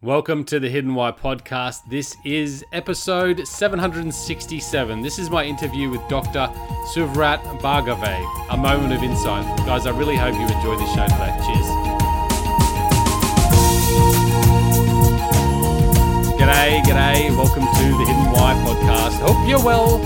Welcome to the Hidden Why podcast. This is episode 767. This is my interview with Dr. Suvrat Bhargave, a moment of insight. Guys, I really hope you enjoy this show today. Cheers. G'day, g'day. Welcome to the Hidden Why podcast. Hope you're well.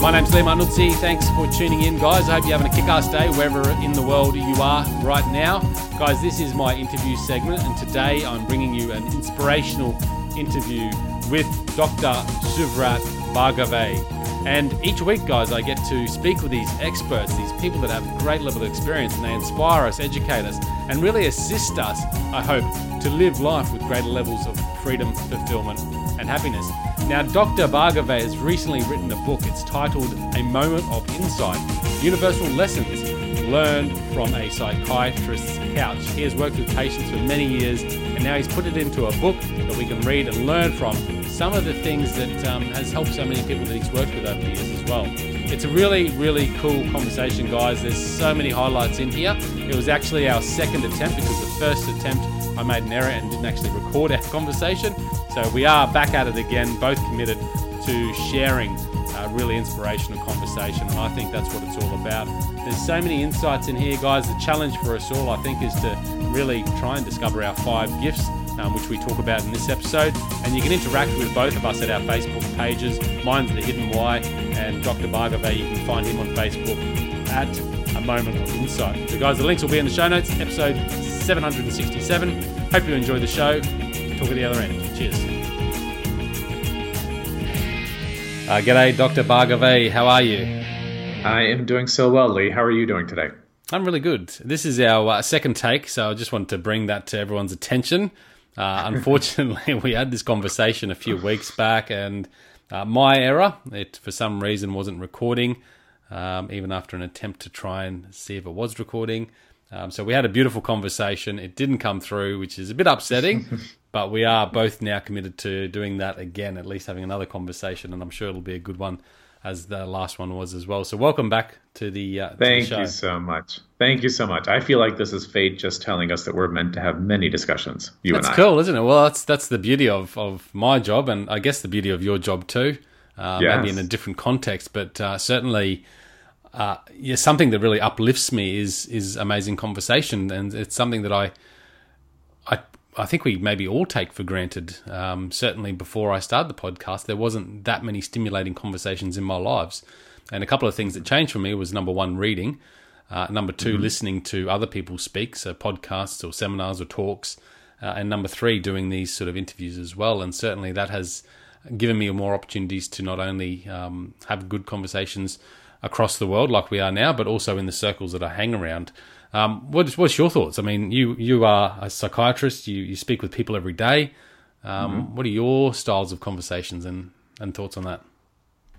My name's Lee Marnuzzi. Thanks for tuning in, guys. I hope you're having a kick-ass day wherever in the world you are right now. Guys, this is my interview segment, and today I'm bringing you an inspirational interview with Dr. Suvrat Bhargave. And each week, guys, I get to speak with these experts, these people that have a great level of experience, and they inspire us, educate us, and really assist us, I hope, to live life with greater levels of freedom, fulfillment, and happiness. Now, Dr. Bhargave has recently written a book. It's titled A Moment of Insight Universal Lessons Learned from a Psychiatrist's Couch. He has worked with patients for many years, and now he's put it into a book that we can read and learn from some of the things that um, has helped so many people that he's worked with over the years as well. It's a really, really cool conversation, guys. There's so many highlights in here. It was actually our second attempt because the first attempt I made an error and didn't actually record our conversation. So we are back at it again, both committed to sharing a really inspirational conversation, and I think that's what it's all about. There's so many insights in here, guys. The challenge for us all, I think, is to really try and discover our five gifts, um, which we talk about in this episode. And you can interact with both of us at our Facebook pages. Mine's The Hidden Why, and Dr. Bhargave, you can find him on Facebook at A Moment of Insight. So, guys, the links will be in the show notes, episode 767. Hope you enjoy the show. Talk at the other end. Cheers. Uh, g'day, Dr. Bhargave. How are you? I am doing so well, Lee. How are you doing today? I'm really good. This is our uh, second take, so I just wanted to bring that to everyone's attention. Uh, unfortunately, we had this conversation a few weeks back, and uh, my error, it for some reason wasn't recording, um, even after an attempt to try and see if it was recording. Um, so we had a beautiful conversation. It didn't come through, which is a bit upsetting, but we are both now committed to doing that again, at least having another conversation, and I'm sure it'll be a good one as the last one was as well. So welcome back to the. Uh, Thank to the you so much. Thank you so much. I feel like this is fate just telling us that we're meant to have many discussions. You that's and I. cool, isn't it? Well, that's that's the beauty of of my job, and I guess the beauty of your job too. Uh, Yes. Maybe in a different context, but uh, certainly. Uh, yeah, something that really uplifts me is is amazing conversation, and it's something that I, I, think we maybe all take for granted. Um, certainly, before I started the podcast, there wasn't that many stimulating conversations in my lives, and a couple of things that changed for me was number one, reading, uh, number 2 listening to other people speak, so podcasts or seminars or talks, uh, and number three, doing these sort of interviews as well. And certainly, that has given me more opportunities to not only um, have good conversations across the world like we are now, but also in the circles that I hang around. Um, what what's your thoughts? I mean, you you are a psychiatrist. You you speak with people every day. Um, What are your styles of conversations and, and thoughts on that?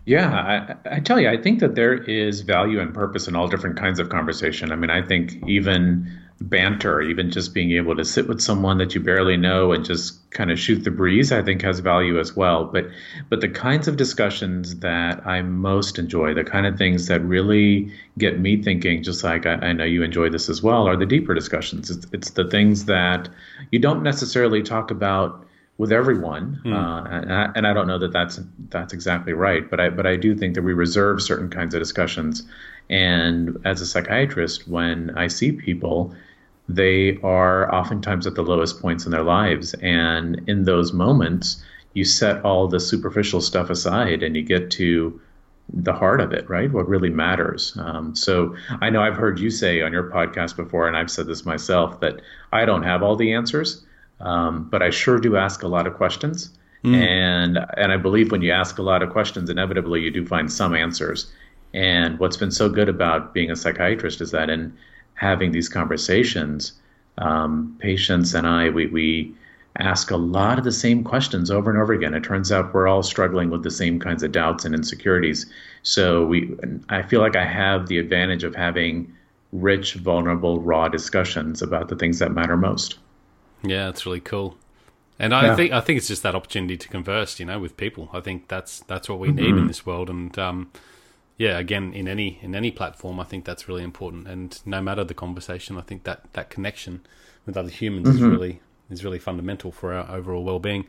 Yeah, I, I tell you, I think that there is value and purpose in all different kinds of conversation. I mean, I think even banter, even just being able to sit with someone that you barely know and just kind of shoot the breeze, I think has value as well. But but the kinds of discussions that I most enjoy, the kind of things that really get me thinking, just like I, I know you enjoy this as well, are the deeper discussions. It's, it's the things that you don't necessarily talk about with everyone, uh, and, I, and I don't know that that's that's exactly right, but I but I do think that we reserve certain kinds of discussions. And as a psychiatrist, when I see people, they are oftentimes at the lowest points in their lives, and in those moments, you set all the superficial stuff aside, and you get to the heart of it, right? What really matters. Um, so I know I've heard you say on your podcast before, and I've said this myself, that I don't have all the answers, um, but I sure do ask a lot of questions. And and I believe when you ask a lot of questions, inevitably you do find some answers. And what's been so good about being a psychiatrist is that in having these conversations, um, patients and I, we, we ask a lot of the same questions over and over again. It turns out we're all struggling with the same kinds of doubts and insecurities. So we, I feel like I have the advantage of having rich, vulnerable, raw discussions about the things that matter most. Yeah, it's really cool. And I Yeah. think I think it's just that opportunity to converse, you know, with people. I think that's that's what we need in this world. And um, yeah, again, in any in any platform, I think that's really important. And no matter the conversation, I think that that connection with other humans is really is really fundamental for our overall well-being.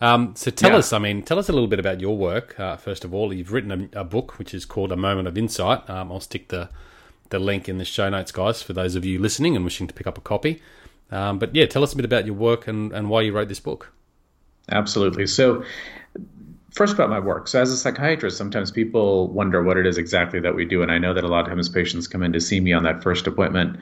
Um, so tell Yeah. us, I mean, tell us a little bit about your work. Uh, first of all, you've written a, a book which is called A Moment of Insight. Um, I'll stick the the link in the show notes, guys, for those of you listening and wishing to pick up a copy. Um, but yeah, tell us a bit about your work and, and why you wrote this book. Absolutely. So, first about my work. So, as a psychiatrist, sometimes people wonder what it is exactly that we do. And I know that a lot of times patients come in to see me on that first appointment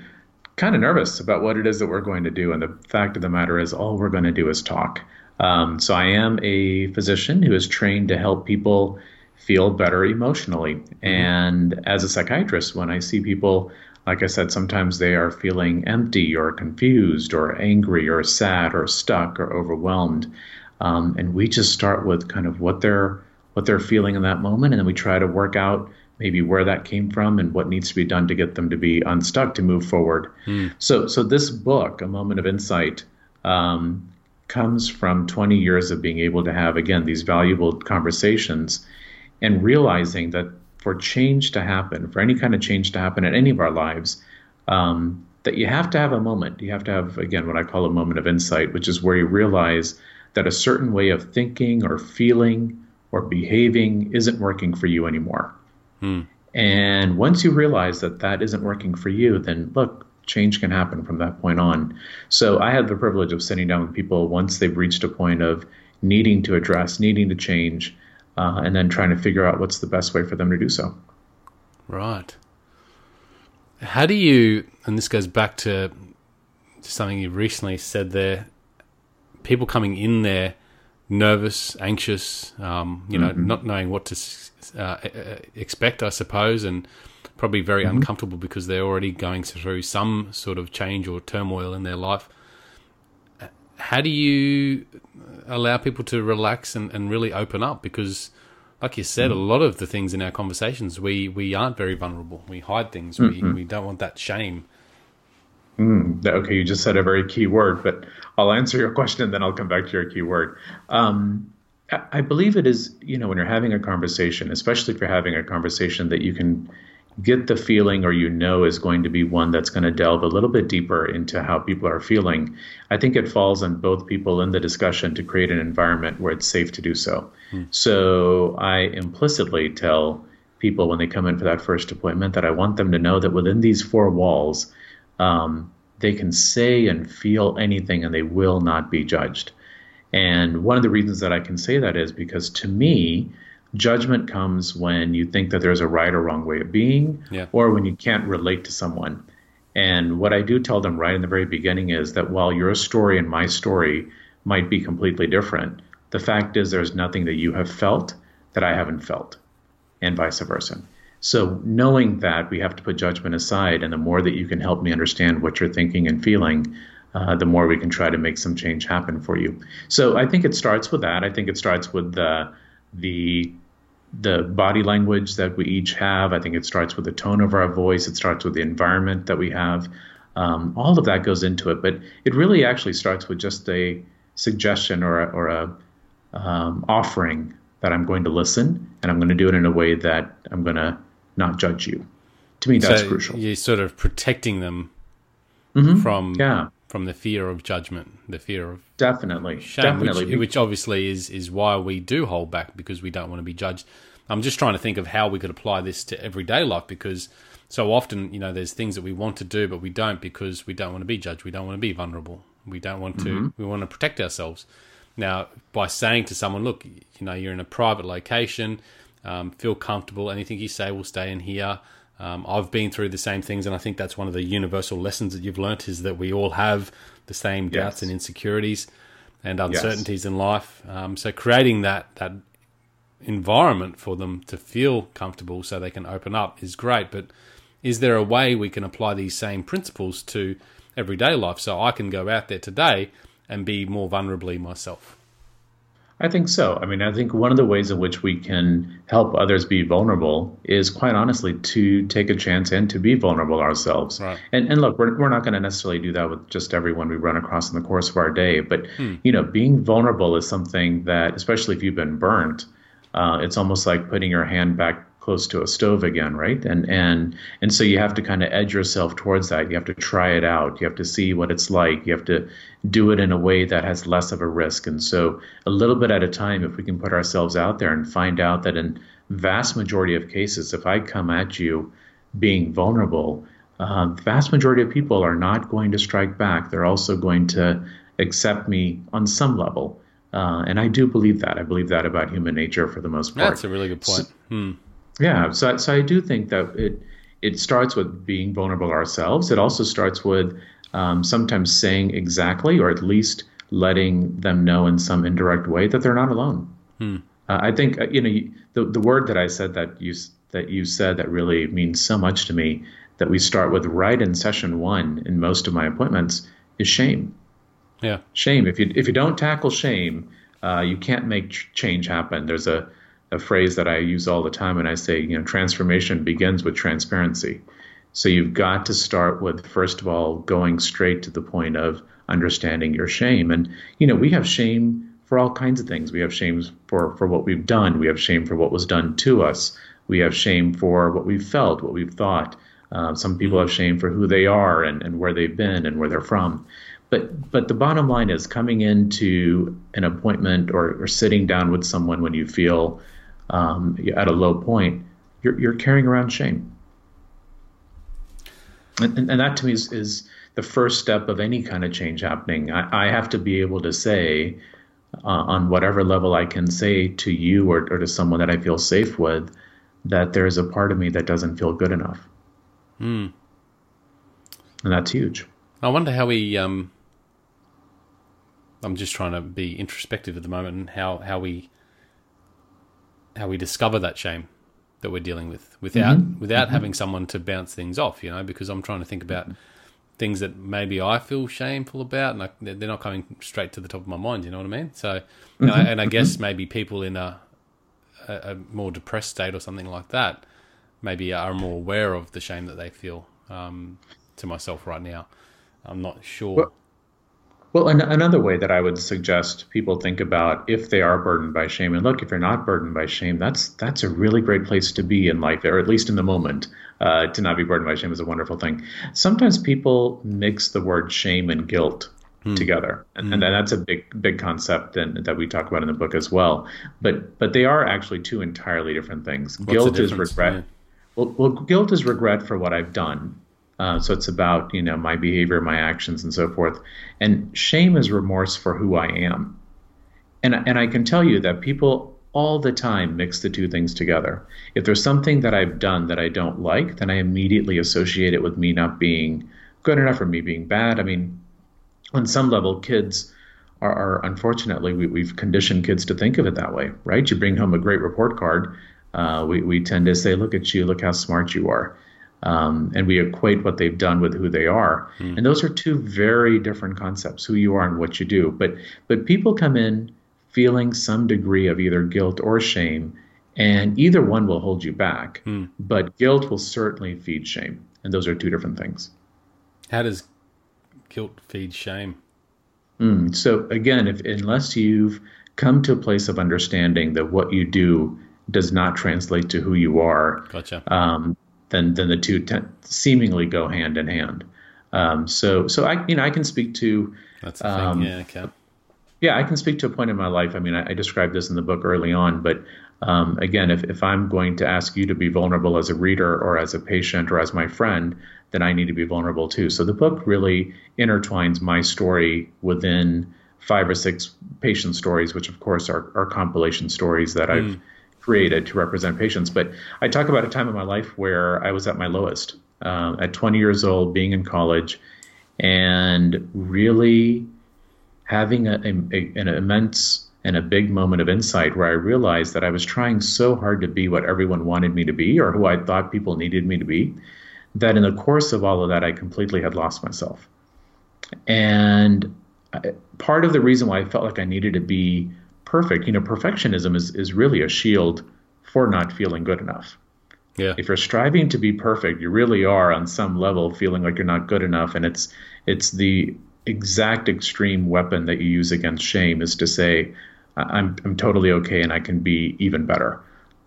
kind of nervous about what it is that we're going to do. And the fact of the matter is, all we're going to do is talk. Um, so, I am a physician who is trained to help people feel better emotionally. And as a psychiatrist, when I see people, like I said, sometimes they are feeling empty or confused or angry or sad or stuck or overwhelmed. Um, and we just start with kind of what they're what they're feeling in that moment, and then we try to work out maybe where that came from and what needs to be done to get them to be unstuck to move forward. So, so this book, A Moment of Insight, um, comes from 20 years of being able to have again these valuable conversations and realizing that for change to happen, for any kind of change to happen in any of our lives, um, that you have to have a moment. You have to have, again, what I call a moment of insight, which is where you realize that a certain way of thinking or feeling or behaving isn't working for you anymore. And once you realize that that isn't working for you, then look, change can happen from that point on. So I had the privilege of sitting down with people once they've reached a point of needing to address, needing to change, uh, and then trying to figure out what's the best way for them to do so. Right. How do you, and this goes back to something you recently said there, people coming in there nervous, anxious, um, you know, not knowing what to uh, expect, I suppose, and probably very uncomfortable because they're already going through some sort of change or turmoil in their life. How do you allow people to relax and, and really open up? Because, like you said, a lot of the things in our conversations, we, we aren't very vulnerable. We hide things. We, we don't want that shame. That- Okay, you just said a very key word, but I'll answer your question and then I'll come back to your key word. Um, I I believe it is, you know, when you're having a conversation, especially if you're having a conversation that you can get the feeling or you know is going to be one that's going to delve a little bit deeper into how people are feeling, I think it falls on both people in the discussion to create an environment where it's safe to do so. So I implicitly tell people when they come in for that first appointment that I want them to know that within these four walls, um, they can say and feel anything and they will not be judged. And one of the reasons that I can say that is because to me, judgment comes when you think that there's a right or wrong way of being, Yeah. or when you can't relate to someone. And what I do tell them right in the very beginning is that while your story and my story might be completely different, the fact is there's nothing that you have felt that I haven't felt, and vice versa. So, knowing that we have to put judgment aside, and the more that you can help me understand what you're thinking and feeling, uh, the more we can try to make some change happen for you. So, I think it starts with that. I think it starts with the the the body language that we each have. I think it starts with the tone of our voice. It starts with the environment that we have. Um, all of that goes into it, but it really actually starts with just a suggestion or a, or a um, offering that I'm going to listen and I'm going to do it in a way that I'm going to not judge you. To me, that's so crucial. You're sort of protecting them mm-hmm. from Yeah, from the fear of judgment, the fear of definitely, shame, definitely. which, which obviously is is why we do hold back because we don't want to be judged. I'm just trying to think of how we could apply this to everyday life because so often, you know, there's things that we want to do but we don't because we don't want to be judged. We don't want to be vulnerable. We don't want to. Mm-hmm. We want to protect ourselves. Now, by saying to someone, "Look, you know, you're in a private location, um, feel comfortable. Anything you say will stay in here." Um, I've been through the same things, and I think that's one of the universal lessons that you've learnt is that we all have the same doubts Yes. and insecurities and uncertainties in life. Um, so creating that that environment for them to feel comfortable so they can open up is great. But is there a way we can apply these same principles to everyday life so I can go out there today and be more vulnerably myself? I think so. I mean, I think one of the ways in which we can help others be vulnerable is quite honestly to take a chance and to be vulnerable ourselves. Right. And, and look, we're, we're not going to necessarily do that with just everyone we run across in the course of our day. But, you know, being vulnerable is something that, especially if you've been burnt, uh, it's almost like putting your hand back close to a stove again, right? And and and so you have to kind of edge yourself towards that. You have to try it out. You have to see what it's like. You have to do it in a way that has less of a risk. And so a little bit at a time, if we can put ourselves out there and find out that in vast majority of cases, if I come at you being vulnerable, uh, vast majority of people are not going to strike back. They're also going to accept me on some level. Uh, and I do believe that. I believe that about human nature for the most part. That's a really good point. So, hmm. Yeah, so so I do think that it it starts with being vulnerable ourselves. It also starts with um, sometimes saying exactly, or at least letting them know in some indirect way that they're not alone. Hmm. Uh, I think uh, you know the the word that I said that you that you said that really means so much to me that we start with right in session one in most of my appointments is shame. Yeah. Shame. If you if you don't tackle shame, uh, you can't make ch- change happen. There's a a phrase that I use all the time, and I say, you know, transformation begins with transparency. So you've got to start with first of all going straight to the point of understanding your shame. And you know, we have shame for all kinds of things. We have shame for for what we've done. We have shame for what was done to us. We have shame for what we've felt, what we've thought. Uh, some people have shame for who they are and, and where they've been and where they're from. But but the bottom line is coming into an appointment or, or sitting down with someone when you feel um, at a low point, you're, you're carrying around shame. And, and, and that to me is, is, the first step of any kind of change happening. I, I have to be able to say, uh, on whatever level I can say to you or, or to someone that I feel safe with, that there's a part of me that doesn't feel good enough. Mm. And that's huge. I wonder how we um, I'm just trying to be introspective at the moment and how, how we how we discover that shame that we're dealing with without mm-hmm. without mm-hmm. having someone to bounce things off, you know, because I'm trying to think about things that maybe I feel shameful about and I, they're not coming straight to the top of my mind, you know what I mean? So mm-hmm. and, I, and I guess mm-hmm. maybe people in a, a, a more depressed state or something like that maybe are more aware of the shame that they feel um, to myself right now. I'm not sure. Well, well, an- another way that I would suggest people think about if they are burdened by shame, and look, if you're not burdened by shame, that's that's a really great place to be in life, or at least in the moment. Uh, to not be burdened by shame is a wonderful thing. Sometimes people mix the word shame and guilt hmm. together, and, mm. and, that's a big big concept and, that we talk about in the book as well. But but they are actually two entirely different things. What's guilt is regret. Yeah. Well, well, guilt is regret for what I've done uh, so it's about you know my behavior, my actions, and so forth. And shame is remorse for who I am. And and I can tell you that people all the time mix the two things together. If there's something that I've done that I don't like, then I immediately associate it with me not being good enough or me being bad. I mean, on some level, kids are, are unfortunately we, we've conditioned kids to think of it that way, right? You bring home a great report card. Uh, we, we tend to say, look at you, look how smart you are um, and we equate what they've done with who they are. Mm. And those are two very different concepts: who you are and what you do. But but people come in feeling some degree of either guilt or shame, and either one will hold you back. Mm. But guilt will certainly feed shame, and those are two different things. How does guilt feed shame? Mm. So again, if unless you've come to a place of understanding that what you do does not translate to who you are, gotcha. Um, then then the two seemingly go hand in hand. Um, so so I you know I can speak to that's the um, thing. Yeah, okay. Yeah, I can speak to a point in my life. I mean, I, I described this in the book early on, but um, again, if, if I'm going to ask you to be vulnerable as a reader or as a patient or as my friend, then I need to be vulnerable too. So the book really intertwines my story within five or six patient stories, which of course are, are compilation stories that I've mm created to represent patients. But I talk about a time in my life where I was at my lowest, uh, at 20 years old, being in college, and really having a, a, an immense and a big moment of insight where I realized that I was trying so hard to be what everyone wanted me to be or who I thought people needed me to be, that in the course of all of that, I completely had lost myself. And part of the reason why I felt like I needed to be perfect. You know, perfectionism is, is really a shield for not feeling good enough. Yeah. If you're striving to be perfect, you really are on some level feeling like you're not good enough. And it's it's the exact extreme weapon that you use against shame is to say, I'm I'm totally okay and I can be even better.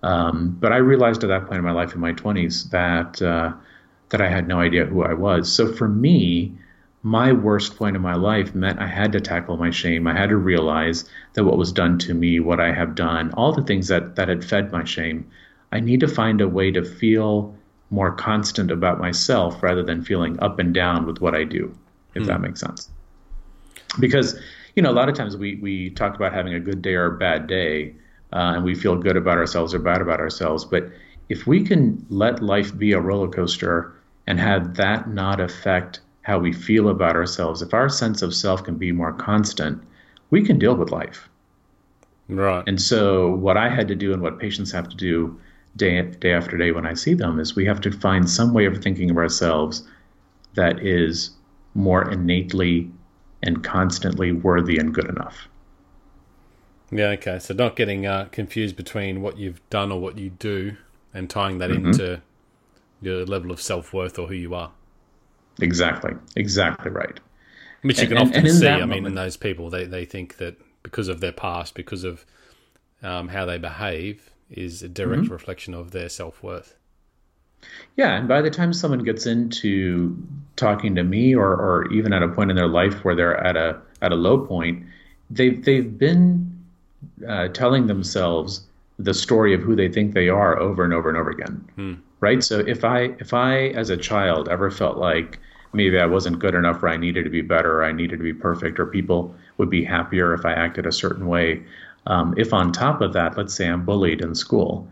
Um, but I realized at that point in my life, in my 20s, that uh, that I had no idea who I was. So for me, my worst point in my life meant I had to tackle my shame. I had to realize that what was done to me, what I have done, all the things that that had fed my shame, I need to find a way to feel more constant about myself rather than feeling up and down with what I do, if mm. that makes sense. Because, you know, a lot of times we, we talk about having a good day or a bad day, uh, and we feel good about ourselves or bad about ourselves. But if we can let life be a roller coaster and have that not affect how we feel about ourselves, if our sense of self can be more constant, we can deal with life. Right. And so, what I had to do and what patients have to do day day after day when I see them is we have to find some way of thinking of ourselves that is more innately and constantly worthy and good enough. Yeah, okay. So not getting uh, confused between what you've done or what you do and tying that mm-hmm. into your level of self worth or who you are. Exactly. Exactly right. Which you can and, often and see. I mean, moment, in those people, they, they think that because of their past, because of um, how they behave, is a direct mm-hmm. reflection of their self worth. Yeah, and by the time someone gets into talking to me, or, or even at a point in their life where they're at a at a low point, they've they've been uh, telling themselves the story of who they think they are over and over and over again. Hmm. Right. So if I if I as a child ever felt like maybe I wasn't good enough, or I needed to be better, or I needed to be perfect, or people would be happier if I acted a certain way, um, if on top of that, let's say I'm bullied in school,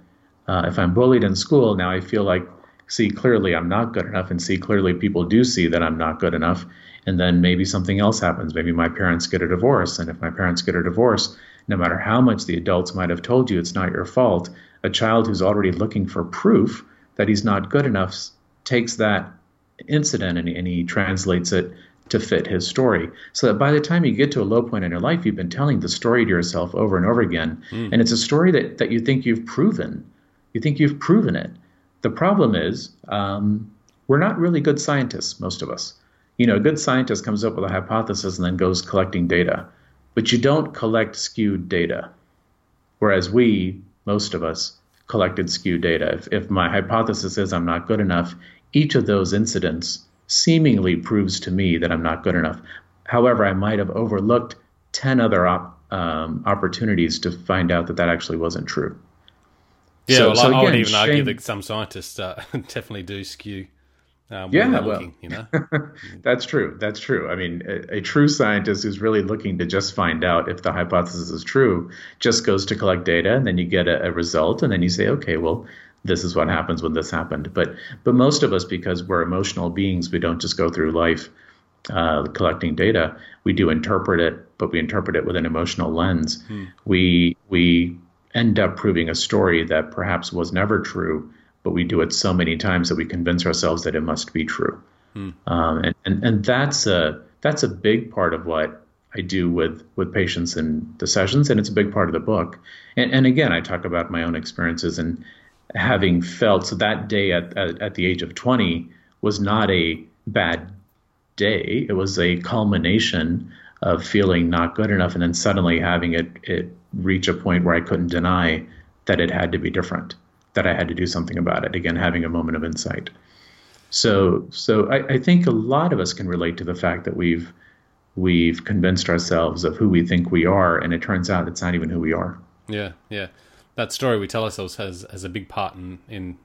uh, if I'm bullied in school, now I feel like, see clearly I'm not good enough, and see clearly people do see that I'm not good enough. And then maybe something else happens. Maybe my parents get a divorce. And if my parents get a divorce, no matter how much the adults might have told you it's not your fault, a child who's already looking for proof that he's not good enough takes that incident and, and he translates it to fit his story. So that by the time you get to a low point in your life, you've been telling the story to yourself over and over again. Mm. And it's a story that, that you think you've proven. You think you've proven it. The problem is, um, we're not really good scientists, most of us. You know, a good scientist comes up with a hypothesis and then goes collecting data, but you don't collect skewed data. Whereas we, most of us, collected skewed data. If, if my hypothesis is I'm not good enough, each of those incidents seemingly proves to me that I'm not good enough. However, I might have overlooked 10 other op- um, opportunities to find out that that actually wasn't true. Yeah, so, well, so I, would even shame... argue that some scientists uh, definitely do skew. Um, yeah, well, looking, you know, that's true. That's true. I mean, a, a, true scientist who's really looking to just find out if the hypothesis is true just goes to collect data, and then you get a, a result, and then you say, okay, well, this is what happens when this happened. But but most of us, because we're emotional beings, we don't just go through life uh, collecting data. We do interpret it, but we interpret it with an emotional lens. Hmm. We we end up proving a story that perhaps was never true, but we do it so many times that we convince ourselves that it must be true. Hmm. Um, and, and and that's a that's a big part of what I do with with patients in the sessions, and it's a big part of the book. And, and again, I talk about my own experiences and having felt so that day at, at, at the age of 20 was not a bad day. It was a culmination of feeling not good enough and then suddenly having it, it reach a point where I couldn't deny that it had to be different, that I had to do something about it. Again, having a moment of insight. So, so I, I think a lot of us can relate to the fact that we've we've convinced ourselves of who we think we are, and it turns out it's not even who we are. Yeah, yeah that story we tell ourselves has has a big part in in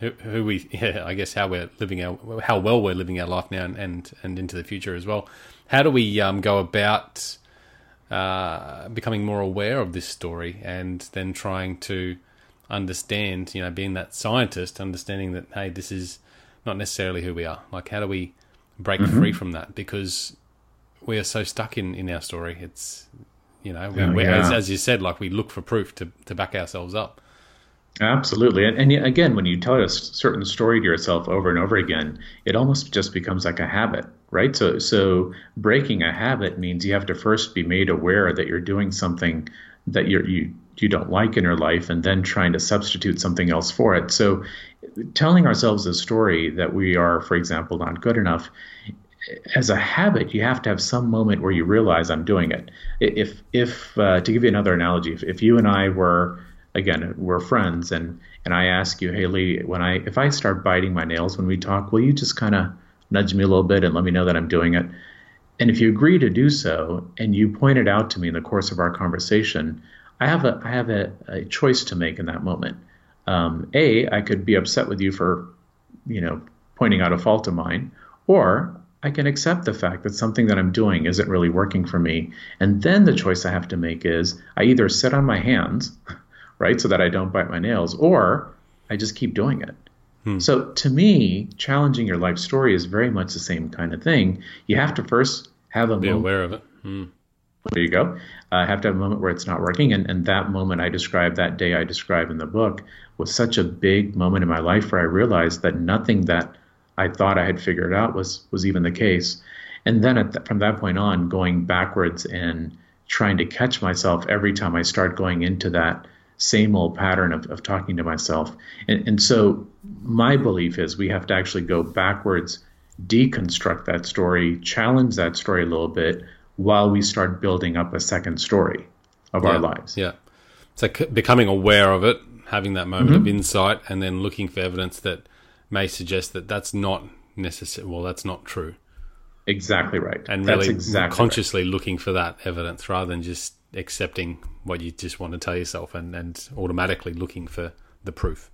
who, who we yeah I guess how we're living our how well we're living our life now and and, and into the future as well. How do we um, go about uh, becoming more aware of this story and then trying to understand, you know, being that scientist, understanding that hey, this is not necessarily who we are. Like, how do we break mm-hmm. free from that? Because we are so stuck in in our story. It's you know, we, oh, yeah. as, as, you said, like we look for proof to, to back ourselves up. Absolutely. And, and again, when you tell a certain story to yourself over and over again, it almost just becomes like a habit, right? So, so breaking a habit means you have to first be made aware that you're doing something that you're, you you don't like in your life, and then trying to substitute something else for it. So, telling ourselves a story that we are, for example, not good enough as a habit, you have to have some moment where you realize I'm doing it. If, if uh, to give you another analogy, if, if you and I were again, we're friends, and and I ask you, hey Lee, when I if I start biting my nails when we talk, will you just kind of nudge me a little bit and let me know that I'm doing it? And if you agree to do so, and you point it out to me in the course of our conversation, I have a I have a, a choice to make in that moment. Um, a, I could be upset with you for, you know, pointing out a fault of mine, or I can accept the fact that something that I'm doing isn't really working for me. And then the choice I have to make is I either sit on my hands, right, so that I don't bite my nails, or I just keep doing it. Hmm. So to me, challenging your life story is very much the same kind of thing. You have to first have a be moment. aware of it. Hmm. There you go. I have to have a moment where it's not working, and, and that moment I describe, that day I describe in the book, was such a big moment in my life where I realized that nothing that I thought I had figured out was was even the case. And then th- from that point on, going backwards and trying to catch myself every time I start going into that same old pattern of, of talking to myself. And, and so my belief is we have to actually go backwards, deconstruct that story, challenge that story a little bit while we start building up a second story of yeah, our lives. Yeah. So c- becoming aware of it, having that moment mm-hmm. of insight, and then looking for evidence that may suggest that that's not necessary. Well, that's not true. Exactly right. And that's really exactly consciously right. looking for that evidence rather than just accepting what you just want to tell yourself and, and automatically looking for the proof.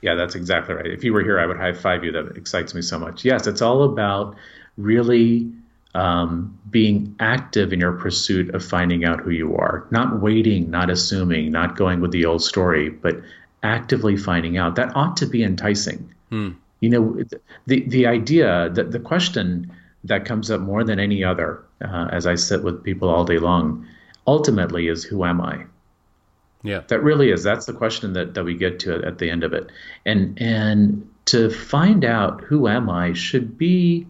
Yeah, that's exactly right. If you were here, I would high five you. That excites me so much. Yes, it's all about really um, being active in your pursuit of finding out who you are, not waiting, not assuming, not going with the old story, but actively finding out. That ought to be enticing. Hmm. You know, the the idea that the question that comes up more than any other, uh, as I sit with people all day long, ultimately is who am I? Yeah, that really is. That's the question that that we get to at the end of it, and and to find out who am I should be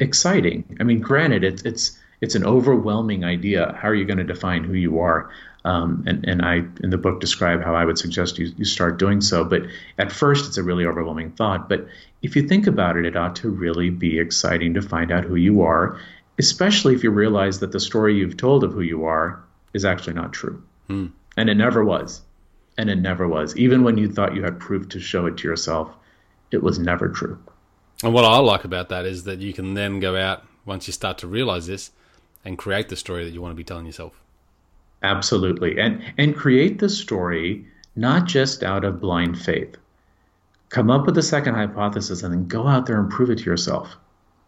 exciting. I mean, granted, it's it's it's an overwhelming idea. How are you going to define who you are? Um, and, and I, in the book, describe how I would suggest you, you start doing so. But at first, it's a really overwhelming thought. But if you think about it, it ought to really be exciting to find out who you are, especially if you realize that the story you've told of who you are is actually not true. Hmm. And it never was. And it never was. Even when you thought you had proof to show it to yourself, it was never true. And what I like about that is that you can then go out, once you start to realize this, and create the story that you want to be telling yourself. Absolutely. And and create the story not just out of blind faith. Come up with a second hypothesis and then go out there and prove it to yourself.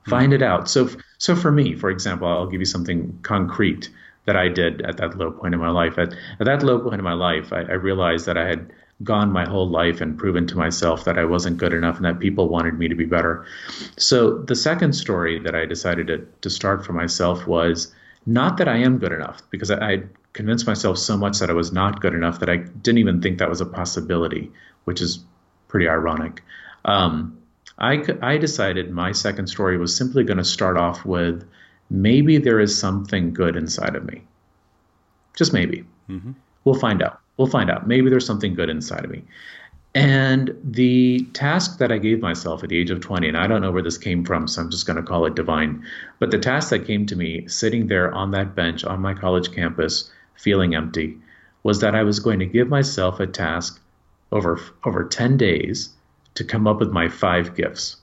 Find mm-hmm. it out. So so for me, for example, I'll give you something concrete that I did at that low point in my life. At, at that low point in my life, I, I realized that I had gone my whole life and proven to myself that I wasn't good enough and that people wanted me to be better. So the second story that I decided to, to start for myself was not that I am good enough, because I, I convinced myself so much that I was not good enough that I didn't even think that was a possibility, which is pretty ironic. Um, I, I decided my second story was simply going to start off with maybe there is something good inside of me. Just maybe. Mm-hmm. We'll find out. We'll find out. Maybe there's something good inside of me. And the task that I gave myself at the age of 20, and I don't know where this came from, so I'm just going to call it divine, but the task that came to me sitting there on that bench on my college campus feeling empty was that I was going to give myself a task over over 10 days to come up with my five gifts.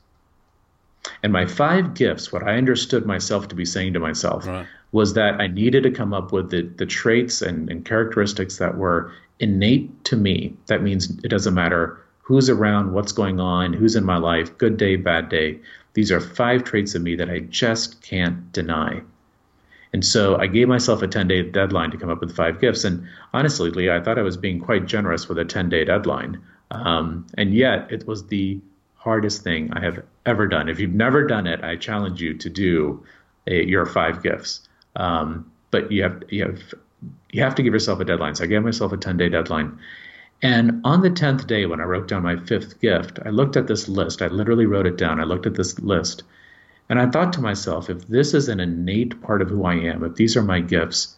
And my five gifts, what I understood myself to be saying to myself, right. was that I needed to come up with the, the traits and, and characteristics that were innate to me. That means it doesn't matter who's around, what's going on, who's in my life, good day, bad day. These are five traits of me that I just can't deny. And so I gave myself a 10 day deadline to come up with five gifts. And honestly, Lee, I thought I was being quite generous with a 10 day deadline. Um, and yet it was the hardest thing I have ever done. If you've never done it, I challenge you to do a, your five gifts. Um, but you have, you have, you have to give yourself a deadline. So I gave myself a 10 day deadline. And on the 10th day, when I wrote down my fifth gift, I looked at this list. I literally wrote it down. I looked at this list and I thought to myself, if this is an innate part of who I am, if these are my gifts,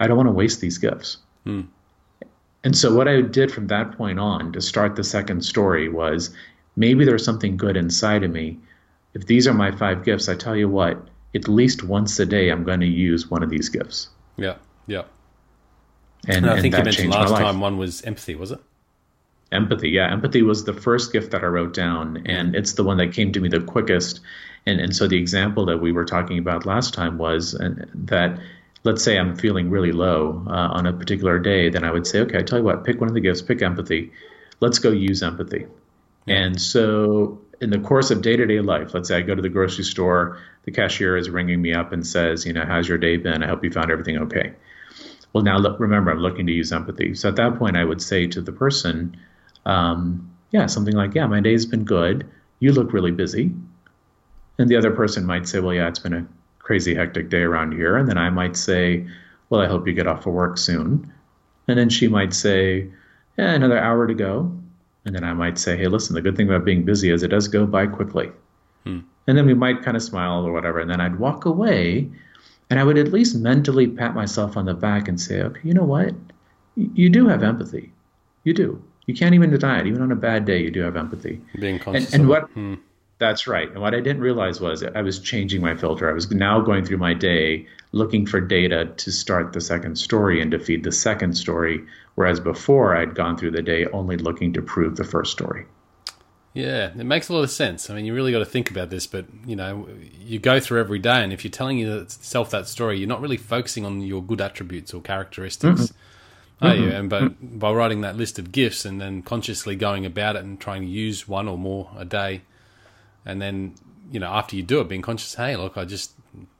I don't want to waste these gifts. Hmm. And so, what I did from that point on to start the second story was maybe there's something good inside of me. If these are my five gifts, I tell you what, at least once a day, I'm going to use one of these gifts. Yeah, yeah. And, and I think you mentioned last time one was empathy, was it? Empathy, yeah. Empathy was the first gift that I wrote down, and it's the one that came to me the quickest. And and so the example that we were talking about last time was uh, that let's say I'm feeling really low uh, on a particular day, then I would say, okay, I tell you what, pick one of the gifts, pick empathy. Let's go use empathy. And so in the course of day to day life, let's say I go to the grocery store, the cashier is ringing me up and says, you know, how's your day been? I hope you found everything okay. Well, now look, remember, I'm looking to use empathy. So at that point, I would say to the person, um, yeah, something like, yeah, my day's been good. You look really busy. And the other person might say, well, yeah, it's been a crazy hectic day around here. And then I might say, well, I hope you get off of work soon. And then she might say, yeah, another hour to go. And then I might say, hey, listen, the good thing about being busy is it does go by quickly. Hmm. And then we might kind of smile or whatever. And then I'd walk away and I would at least mentally pat myself on the back and say, okay, you know what? You do have empathy. You do. You can't even deny it. Even on a bad day, you do have empathy. Being conscious. And, and what? Hmm. That's right. And what I didn't realize was I was changing my filter. I was now going through my day looking for data to start the second story and to feed the second story, whereas before I'd gone through the day only looking to prove the first story. Yeah, it makes a lot of sense. I mean, you really got to think about this, but you know, you go through every day, and if you're telling yourself that story, you're not really focusing on your good attributes or characteristics. Mm-hmm are you? And but by writing that list of gifts and then consciously going about it and trying to use one or more a day, and then you know after you do it, being conscious, hey, look, I just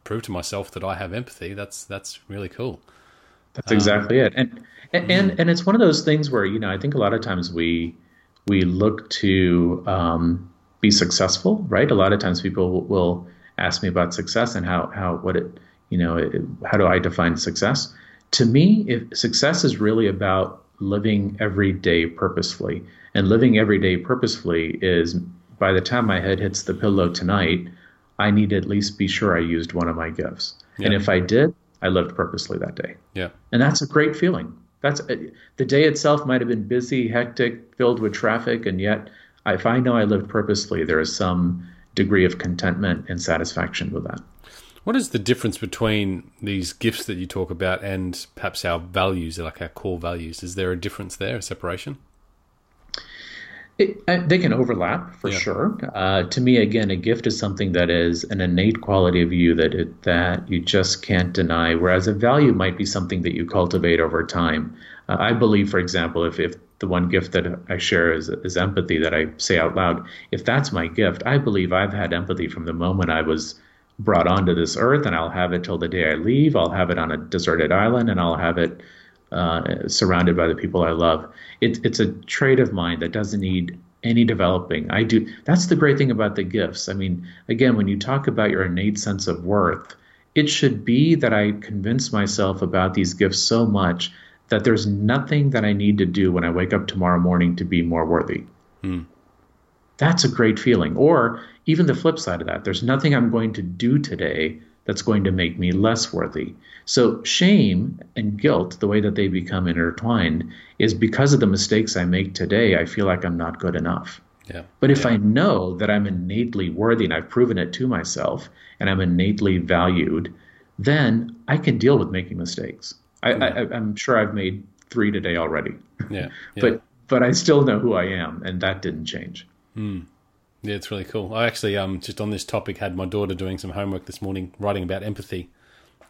proved to myself that I have empathy. That's that's really cool. That's exactly um, it, and and, and mm-hmm. and it's one of those things where you know I think a lot of times we we look to um, be successful, right? A lot of times people will ask me about success and how how what it you know it, how do I define success? To me, if success is really about living every day purposefully, and living every day purposefully is by the time my head hits the pillow tonight, I need to at least be sure I used one of my gifts. Yeah. And if I did, I lived purposely that day. Yeah. And that's a great feeling. That's uh, the day itself might have been busy, hectic, filled with traffic, and yet if I know I lived purposely, there is some degree of contentment and satisfaction with that. What is the difference between these gifts that you talk about and perhaps our values, like our core values? Is there a difference there, a separation? It, uh, they can overlap for yeah. sure. Uh, to me, again, a gift is something that is an innate quality of you that it, that you just can't deny. Whereas a value might be something that you cultivate over time. Uh, I believe, for example, if, if the one gift that I share is, is empathy that I say out loud, if that's my gift, I believe I've had empathy from the moment I was brought onto this earth, and I'll have it till the day I leave. I'll have it on a deserted island, and I'll have it uh, surrounded by the people I love. It, it's a trait of mine that doesn't need any developing. I do. That's the great thing about the gifts. I mean, again, when you talk about your innate sense of worth, it should be that I convince myself about these gifts so much that there's nothing that I need to do when I wake up tomorrow morning to be more worthy. Hmm. That's a great feeling. Or even the flip side of that, there's nothing I'm going to do today that's going to make me less worthy. So, shame and guilt, the way that they become intertwined, is because of the mistakes I make today, I feel like I'm not good enough. Yeah. But if yeah. I know that I'm innately worthy and I've proven it to myself and I'm innately valued, then I can deal with making mistakes. I, am sure I've made three today already. Yeah. yeah. but but I still know who I am, and that didn't change. Mm. Yeah, it's really cool. I actually, um, just on this topic, had my daughter doing some homework this morning, writing about empathy.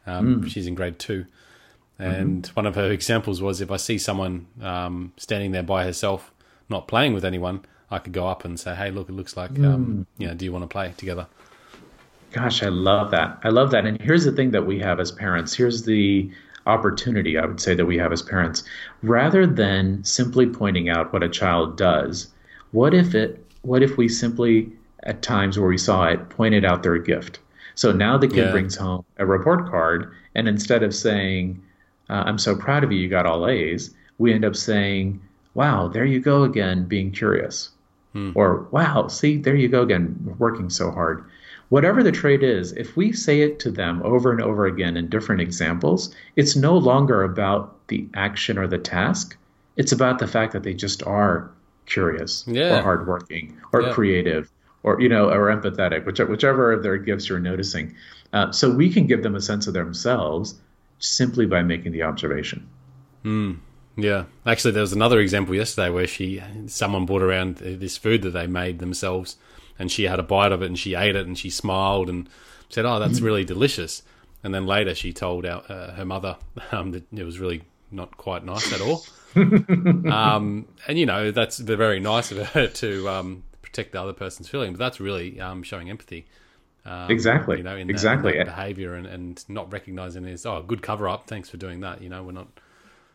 Um, mm. She's in grade two, and mm-hmm. one of her examples was if I see someone um, standing there by herself, not playing with anyone, I could go up and say, "Hey, look, it looks like, um, mm. you know, do you want to play together?" Gosh, I love that. I love that. And here's the thing that we have as parents. Here's the opportunity I would say that we have as parents. Rather than simply pointing out what a child does, what if it what if we simply, at times where we saw it, pointed out their gift? So now the kid yeah. brings home a report card, and instead of saying, uh, I'm so proud of you, you got all A's, we end up saying, Wow, there you go again, being curious. Hmm. Or, Wow, see, there you go again, working so hard. Whatever the trait is, if we say it to them over and over again in different examples, it's no longer about the action or the task. It's about the fact that they just are curious yeah. or hardworking or yeah. creative or you know or empathetic whichever, whichever of their gifts you're noticing uh, so we can give them a sense of themselves simply by making the observation Mm, yeah, actually, there was another example yesterday where she someone brought around this food that they made themselves, and she had a bite of it and she ate it and she smiled and said, "Oh, that's mm. really delicious." And then later, she told our, uh, her mother um, that it was really not quite nice at all. Um, and you know that's very nice of her to um, protect the other person's feeling, but that's really um, showing empathy. Um, exactly. You know, in exactly. That, in that behavior and, and not recognizing it as oh, good cover up. Thanks for doing that. You know, we're not.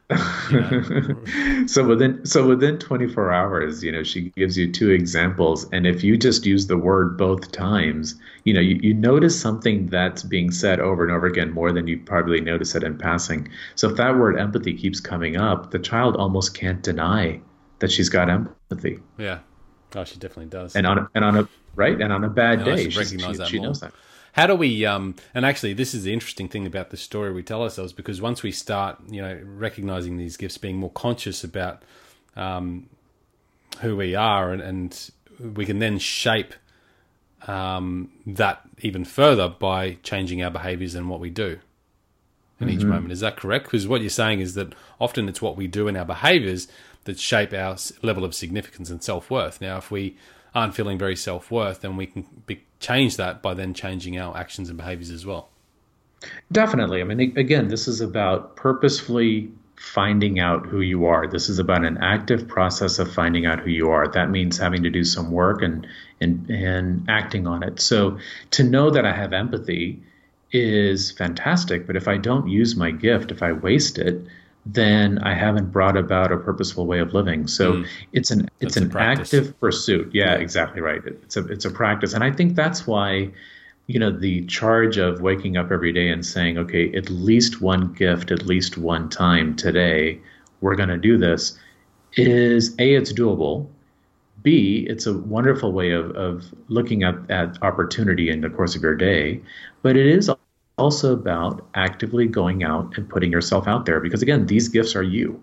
You know. so within so within 24 hours, you know, she gives you two examples, and if you just use the word both times, you know, you, you notice something that's being said over and over again more than you probably notice it in passing. So if that word empathy keeps coming up, the child almost can't deny that she's got empathy. Yeah. Oh, she definitely does. And on a, and on a right and on a bad day, she, she, she knows that. How do we? Um, and actually, this is the interesting thing about the story we tell ourselves because once we start, you know, recognizing these gifts, being more conscious about um, who we are, and, and, we can then shape um, that even further by changing our behaviors and what we do in mm-hmm. each moment. Is that correct? Because what you're saying is that often it's what we do in our behaviors that shape our level of significance and self worth. Now, if we aren't feeling very self worth, then we can be, change that by then changing our actions and behaviors as well. Definitely. I mean, again, this is about purposefully finding out who you are. This is about an active process of finding out who you are. That means having to do some work and and and acting on it. So to know that I have empathy is fantastic, but if I don't use my gift, if I waste it, then I haven't brought about a purposeful way of living. So mm. it's an it's that's an active pursuit. Yeah, yeah, exactly right. It's a it's a practice, and I think that's why you know the charge of waking up every day and saying, okay, at least one gift, at least one time today, we're going to do this, is a it's doable. B, it's a wonderful way of, of looking at, at opportunity in the course of your day, but it is also about actively going out and putting yourself out there because again these gifts are you.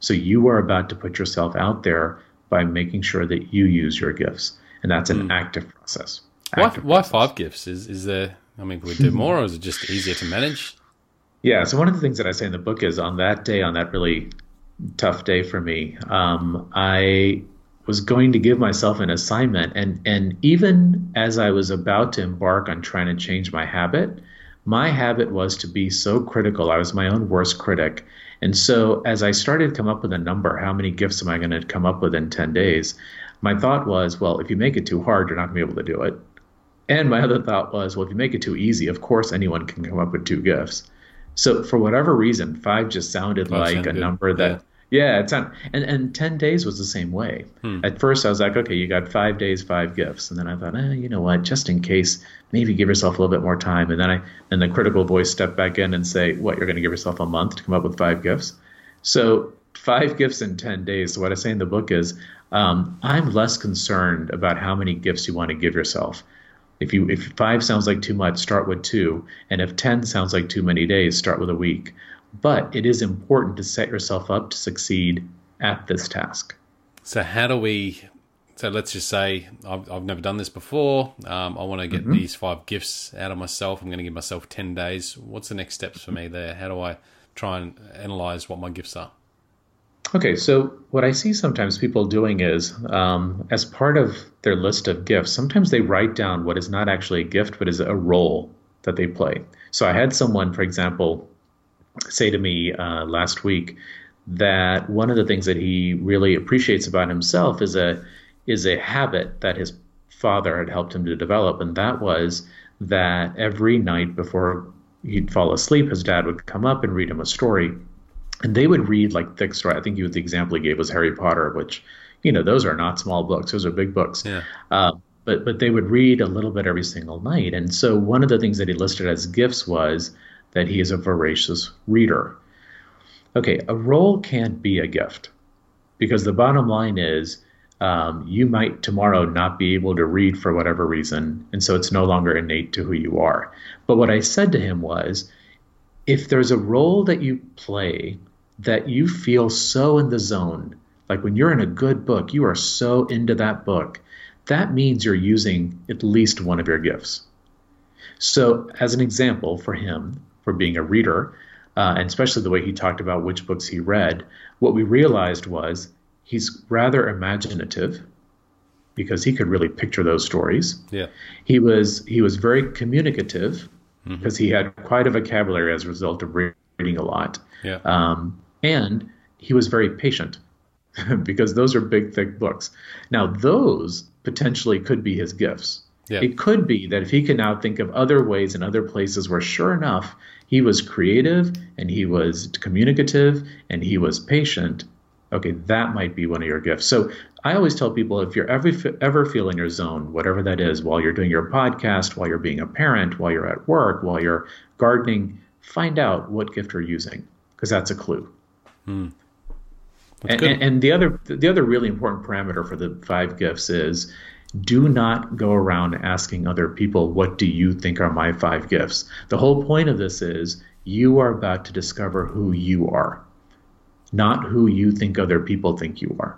So you are about to put yourself out there by making sure that you use your gifts and that's an mm. active process. Active why, why five gifts? Is is there i mean we do more or is it just easier to manage? Yeah so one of the things that i say in the book is on that day on that really tough day for me um, i was going to give myself an assignment and and even as i was about to embark on trying to change my habit my habit was to be so critical. I was my own worst critic. And so as I started to come up with a number, how many gifts am I going to come up with in 10 days? My thought was, well, if you make it too hard, you're not going to be able to do it. And my other thought was, well, if you make it too easy, of course anyone can come up with two gifts. So for whatever reason, five just sounded like a good. number that yeah. Yeah, on, and and ten days was the same way. Hmm. At first, I was like, okay, you got five days, five gifts, and then I thought, eh, you know what, just in case, maybe give yourself a little bit more time. And then I, and the critical voice stepped back in and say, what, you're going to give yourself a month to come up with five gifts? So five gifts in ten days. So what I say in the book is, um, I'm less concerned about how many gifts you want to give yourself. If you if five sounds like too much, start with two, and if ten sounds like too many days, start with a week but it is important to set yourself up to succeed at this task. So, how do we? So, let's just say I've, I've never done this before. Um, I want to get mm-hmm. these five gifts out of myself. I'm going to give myself 10 days. What's the next steps for me there? How do I try and analyze what my gifts are? Okay, so what I see sometimes people doing is, um, as part of their list of gifts, sometimes they write down what is not actually a gift, but is a role that they play. So I had someone, for example, say to me uh, last week that one of the things that he really appreciates about himself is a is a habit that his father had helped him to develop, and that was that every night before he'd fall asleep, his dad would come up and read him a story, and they would read like thick story. I think you the example he gave was Harry Potter, which you know those are not small books; those are big books. Yeah. Uh, but but they would read a little bit every single night, and so one of the things that he listed as gifts was that he is a voracious reader. Okay, a role can't be a gift because the bottom line is um, you might tomorrow not be able to read for whatever reason, and so it's no longer innate to who you are. But what I said to him was if there's a role that you play that you feel so in the zone, like when you're in a good book, you are so into that book, that means you're using at least one of your gifts. So, as an example for him, for being a reader, uh, and especially the way he talked about which books he read, what we realized was he's rather imaginative because he could really picture those stories. Yeah. He was he was very communicative because mm-hmm. he had quite a vocabulary as a result of reading a lot. Yeah. Um, and he was very patient because those are big, thick books. Now, those potentially could be his gifts. Yeah. It could be that if he can now think of other ways and other places where, sure enough, he was creative and he was communicative and he was patient, okay, that might be one of your gifts. So I always tell people if you're ever ever feel in your zone, whatever that is, while you're doing your podcast, while you're being a parent, while you're at work, while you're gardening, find out what gift you're using because that's a clue. Hmm. And, and, and the other the other really important parameter for the five gifts is do not go around asking other people what do you think are my five gifts. The whole point of this is you are about to discover who you are, not who you think other people think you are.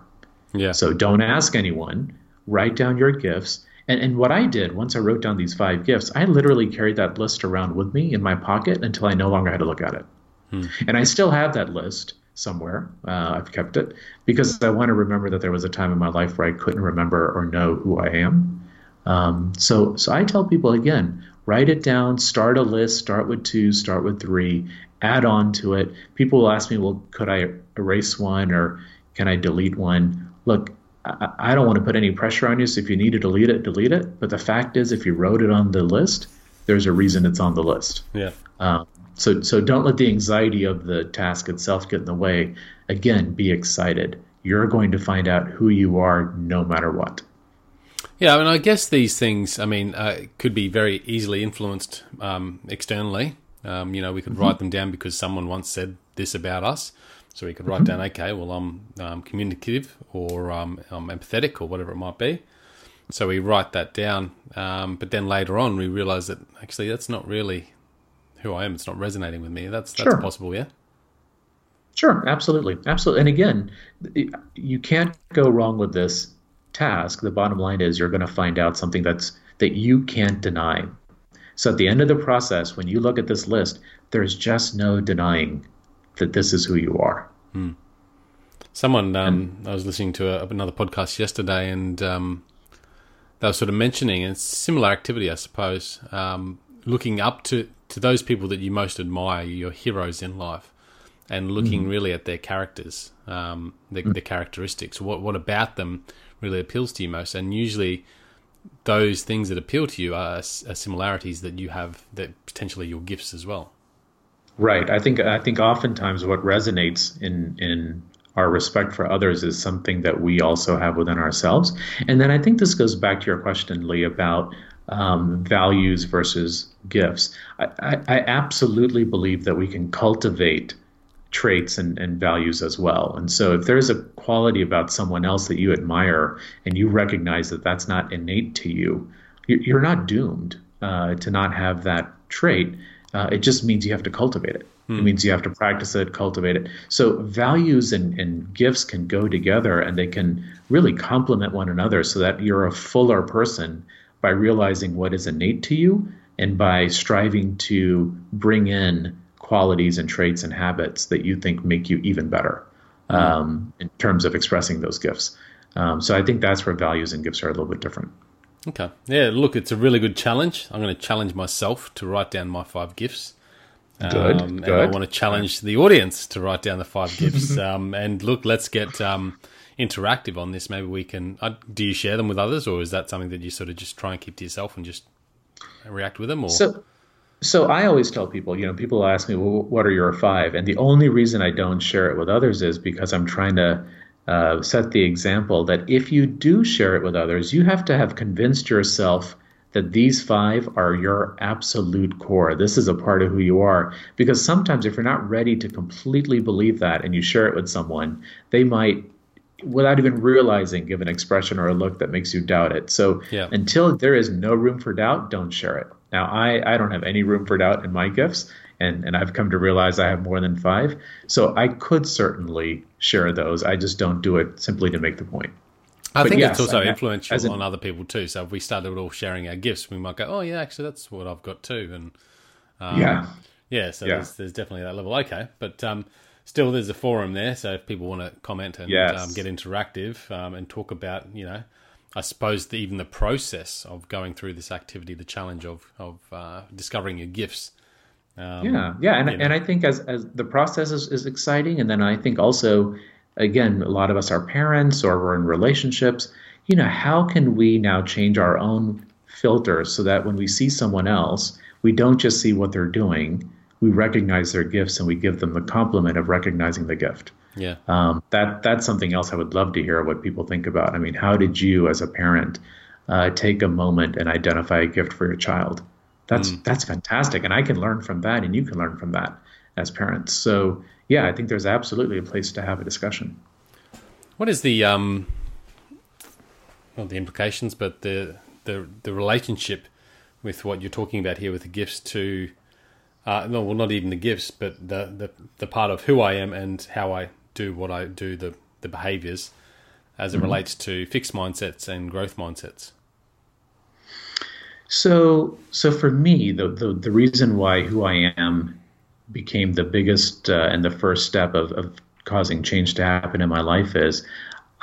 Yeah. So don't ask anyone. Write down your gifts. And, and what I did once I wrote down these five gifts, I literally carried that list around with me in my pocket until I no longer had to look at it. Hmm. And I still have that list somewhere. Uh, I've kept it because I want to remember that there was a time in my life where I couldn't remember or know who I am. Um, so, so I tell people again, write it down, start a list, start with two, start with three, add on to it. People will ask me, well, could I erase one or can I delete one? Look, I, I don't want to put any pressure on you. So if you need to delete it, delete it. But the fact is, if you wrote it on the list, there's a reason it's on the list. Yeah. Um, so, so don't let the anxiety of the task itself get in the way. Again, be excited. You're going to find out who you are no matter what. Yeah, I mean, I guess these things, I mean, uh, could be very easily influenced um, externally. Um, you know, we could mm-hmm. write them down because someone once said this about us. So we could write mm-hmm. down, okay, well, I'm um, communicative or um, I'm empathetic or whatever it might be. So we write that down. Um, but then later on, we realize that actually that's not really who I am. It's not resonating with me. That's that's sure. possible, yeah. Sure, absolutely, absolutely. And again, you can't go wrong with this task. The bottom line is you're going to find out something that's that you can't deny. So at the end of the process, when you look at this list, there's just no denying that this is who you are. Hmm. Someone, um, I was listening to a, another podcast yesterday, and um, they were sort of mentioning it's similar activity, I suppose. Um, looking up to to those people that you most admire, your heroes in life, and looking mm. really at their characters, um, their, mm. their, characteristics, what what about them really appeals to you most, and usually those things that appeal to you are, are similarities that you have that potentially your gifts as well. Right. I think I think oftentimes what resonates in in our respect for others is something that we also have within ourselves. And then I think this goes back to your question, Lee, about um, values versus gifts. I, I, I, absolutely believe that we can cultivate traits and, and values as well. And so if there's a quality about someone else that you admire and you recognize that that's not innate to you, you're not doomed uh, to not have that trait. Uh, it just means you have to cultivate it. Hmm. It means you have to practice it, cultivate it. So values and, and gifts can go together and they can really complement one another so that you're a fuller person by realizing what is innate to you and by striving to bring in qualities and traits and habits that you think make you even better hmm. um, in terms of expressing those gifts. Um, so I think that's where values and gifts are a little bit different. Okay. Yeah, look, it's a really good challenge. I'm going to challenge myself to write down my five gifts. Good. Um, good. And I want to challenge the audience to write down the five gifts. um, and look, let's get um, interactive on this. Maybe we can. Uh, do you share them with others, or is that something that you sort of just try and keep to yourself and just react with them? Or so, so I always tell people, you know, people ask me, well, what are your five? And the only reason I don't share it with others is because I'm trying to uh, set the example that if you do share it with others, you have to have convinced yourself that these five are your absolute core. This is a part of who you are. Because sometimes, if you're not ready to completely believe that and you share it with someone, they might, without even realizing, give an expression or a look that makes you doubt it. So yeah. until there is no room for doubt, don't share it. Now, I, I don't have any room for doubt in my gifts, and, and I've come to realize I have more than five. So I could certainly share those. I just don't do it simply to make the point. I but think yes, it's also influential on other people too. So if we started all sharing our gifts, we might go, "Oh yeah, actually, that's what I've got too." And um, yeah, Yeah, so yeah. There's, there's definitely that level. Okay, but um, still, there's a forum there, so if people want to comment and yes. um, get interactive um, and talk about, you know, I suppose the, even the process of going through this activity, the challenge of of uh, discovering your gifts. Um, yeah, yeah, and, you know. and I think as as the process is, is exciting, and then I think also, again, a lot of us are parents or we're in relationships. You know, how can we now change our own filter so that when we see someone else, we don't just see what they're doing, we recognize their gifts and we give them the compliment of recognizing the gift. Yeah. Um, that that's something else I would love to hear what people think about. I mean, how did you, as a parent, uh, take a moment and identify a gift for your child? That's mm. that's fantastic, and I can learn from that, and you can learn from that as parents. So yeah, I think there's absolutely a place to have a discussion. What is the um, not the implications, but the the the relationship with what you're talking about here with the gifts to uh, no, well, not even the gifts, but the, the the part of who I am and how I do what I do, the the behaviors, as it mm-hmm. relates to fixed mindsets and growth mindsets. So, so for me, the the, the reason why who I am became the biggest uh, and the first step of, of causing change to happen in my life is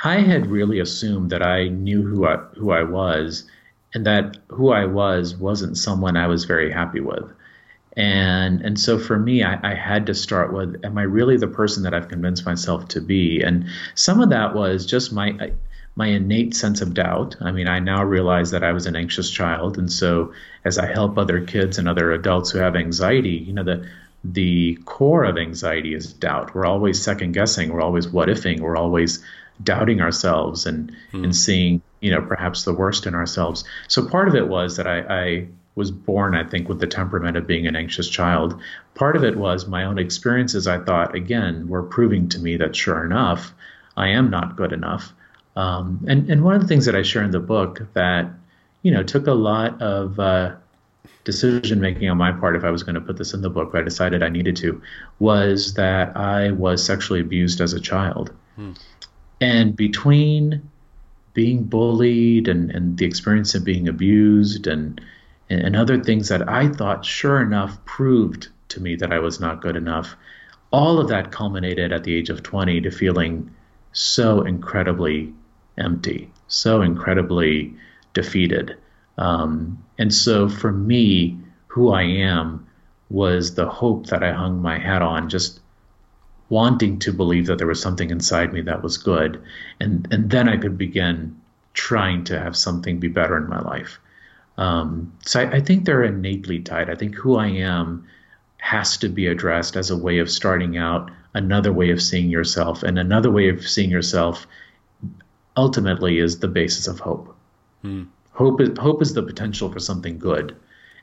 I had really assumed that I knew who I who I was, and that who I was wasn't someone I was very happy with. And and so for me, I, I, had to start with, am I really the person that I've convinced myself to be? And some of that was just my my innate sense of doubt. I mean, I now realize that I was an anxious child, and so as I help other kids and other adults who have anxiety, you know, the the core of anxiety is doubt. We're always second guessing. We're always what ifing. We're always doubting ourselves and hmm. and seeing you know perhaps the worst in ourselves. So part of it was that I, I was born, I think, with the temperament of being an anxious child. Part of it was my own experiences, I thought, again, were proving to me that sure enough, I am not good enough. Um, and, and one of the things that I share in the book that, you know, took a lot of uh, decision making on my part if I was going to put this in the book, but I decided I needed to, was that I was sexually abused as a child. Hmm. And between being bullied and, and the experience of being abused and and, and other things that I thought, sure enough, proved to me that I was not good enough. All of that culminated at the age of 20 to feeling so incredibly empty, so incredibly defeated. Um, and so for me, who I am was the hope that I hung my hat on, just wanting to believe that there was something inside me that was good. And, and then I could begin trying to have something be better in my life. Um, so I, I, think they're innately tied. I think who I am has to be addressed as a way of starting out another way of seeing yourself, and another way of seeing yourself ultimately is the basis of hope. Hmm. Hope is hope is the potential for something good,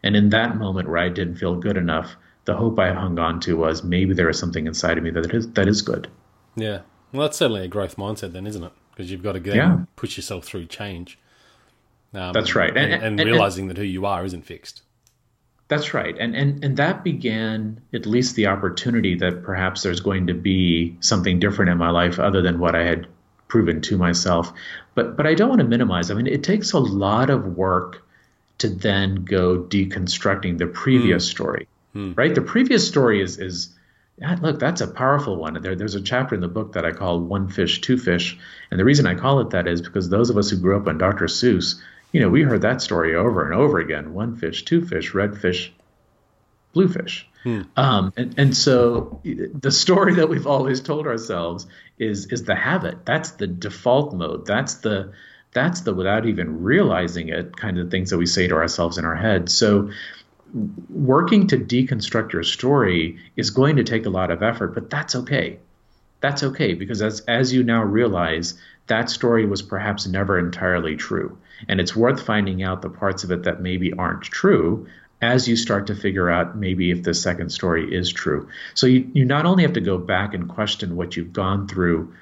and in that moment where I didn't feel good enough, the hope I hung on to was maybe there is something inside of me that is that is good. Yeah, well, that's certainly a growth mindset, then, isn't it? Because you've got to go yeah. push yourself through change. Um, that's right, and, and, and, and realizing that who you are isn't fixed. That's right, and and and that began at least the opportunity that perhaps there's going to be something different in my life other than what I had proven to myself. But but I don't want to minimize. I mean, it takes a lot of work to then go deconstructing the previous mm. story, mm. right? The previous story is is look, that's a powerful one. There, there's a chapter in the book that I call One Fish, Two Fish. And the reason I call it that is because those of us who grew up on Dr. Seuss, you know, we heard that story over and over again one fish, two fish, red fish, blue fish. Hmm. Um, and, and so the story that we've always told ourselves is is the habit. That's the default mode. That's the that's the without even realizing it kind of things that we say to ourselves in our head. So working to deconstruct your story is going to take a lot of effort, but that's okay. That's okay because as as you now realize, that story was perhaps never entirely true. And it's worth finding out the parts of it that maybe aren't true as you start to figure out maybe if the second story is true. So you, you not only have to go back and question what you've gone through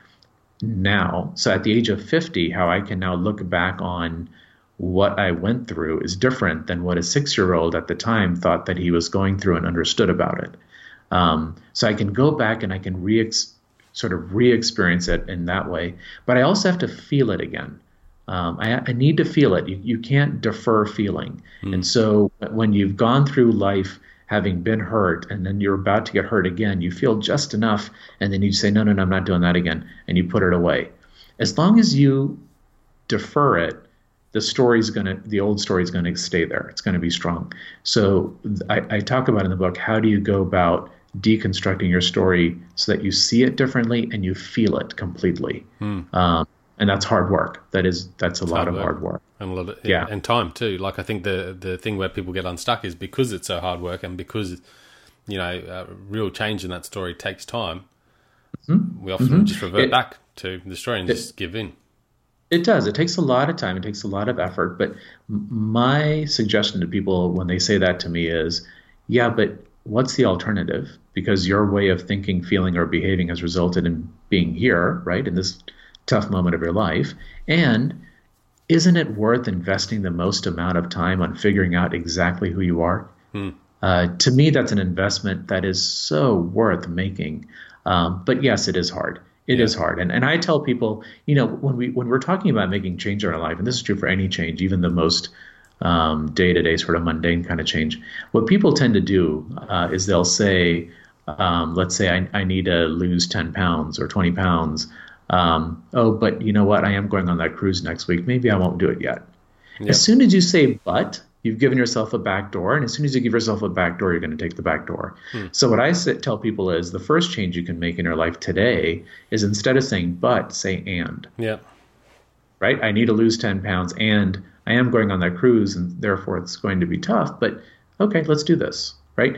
now, so at the age of 50, how I can now look back on what I went through is different than what a six year old at the time thought that he was going through and understood about it. Um, so I can go back and I can re sort of re experience it in that way, but I also have to feel it again. Um, I, I, need to feel it. You, you can't defer feeling. Mm. And so when you've gone through life having been hurt and then you're about to get hurt again, you feel just enough and then you say, no, no, no, I'm not doing that again. And you put it away. As long as you defer it, the story's going to, the old story is going to stay there. It's going to be strong. So I, I talk about in the book, how do you go about deconstructing your story so that you see it differently and you feel it completely. Hmm. Um, and that's hard work. That is that's a it's lot hard of hard work and a lot of yeah, and time too. Like I think the the thing where people get unstuck is because it's so hard work and because you know uh, real change in that story takes time. Mm-hmm. We often mm-hmm. just revert it, back to the story and it, just give in. It does. It takes a lot of time. It takes a lot of effort. But my suggestion to people when they say that to me is, yeah, but what's the alternative? Because your way of thinking, feeling, or behaving has resulted in being here, right, in this tough moment of your life. And isn't it worth investing the most amount of time on figuring out exactly who you are? Hmm. Uh, to me, that's an investment that is so worth making. Um, but yes, it is hard. It yeah. is hard, and and I tell people, you know, when we when we're talking about making change in our life, and this is true for any change, even the most day to day sort of mundane kind of change. What people tend to do uh, is they'll say, um, let's say I, I, need to lose 10 pounds or 20 pounds. Um, oh, but you know what? I am going on that cruise next week. Maybe I won't do it yet. Yep. As soon as you say but, you've given yourself a back door. And as soon as you give yourself a back door, you're going to take the back door. Hmm. So, what I tell people is the first change you can make in your life today is instead of saying but, say and. Yeah. Right? I need to lose 10 pounds and I am going on that cruise and therefore it's going to be tough, but okay, let's do this. Right.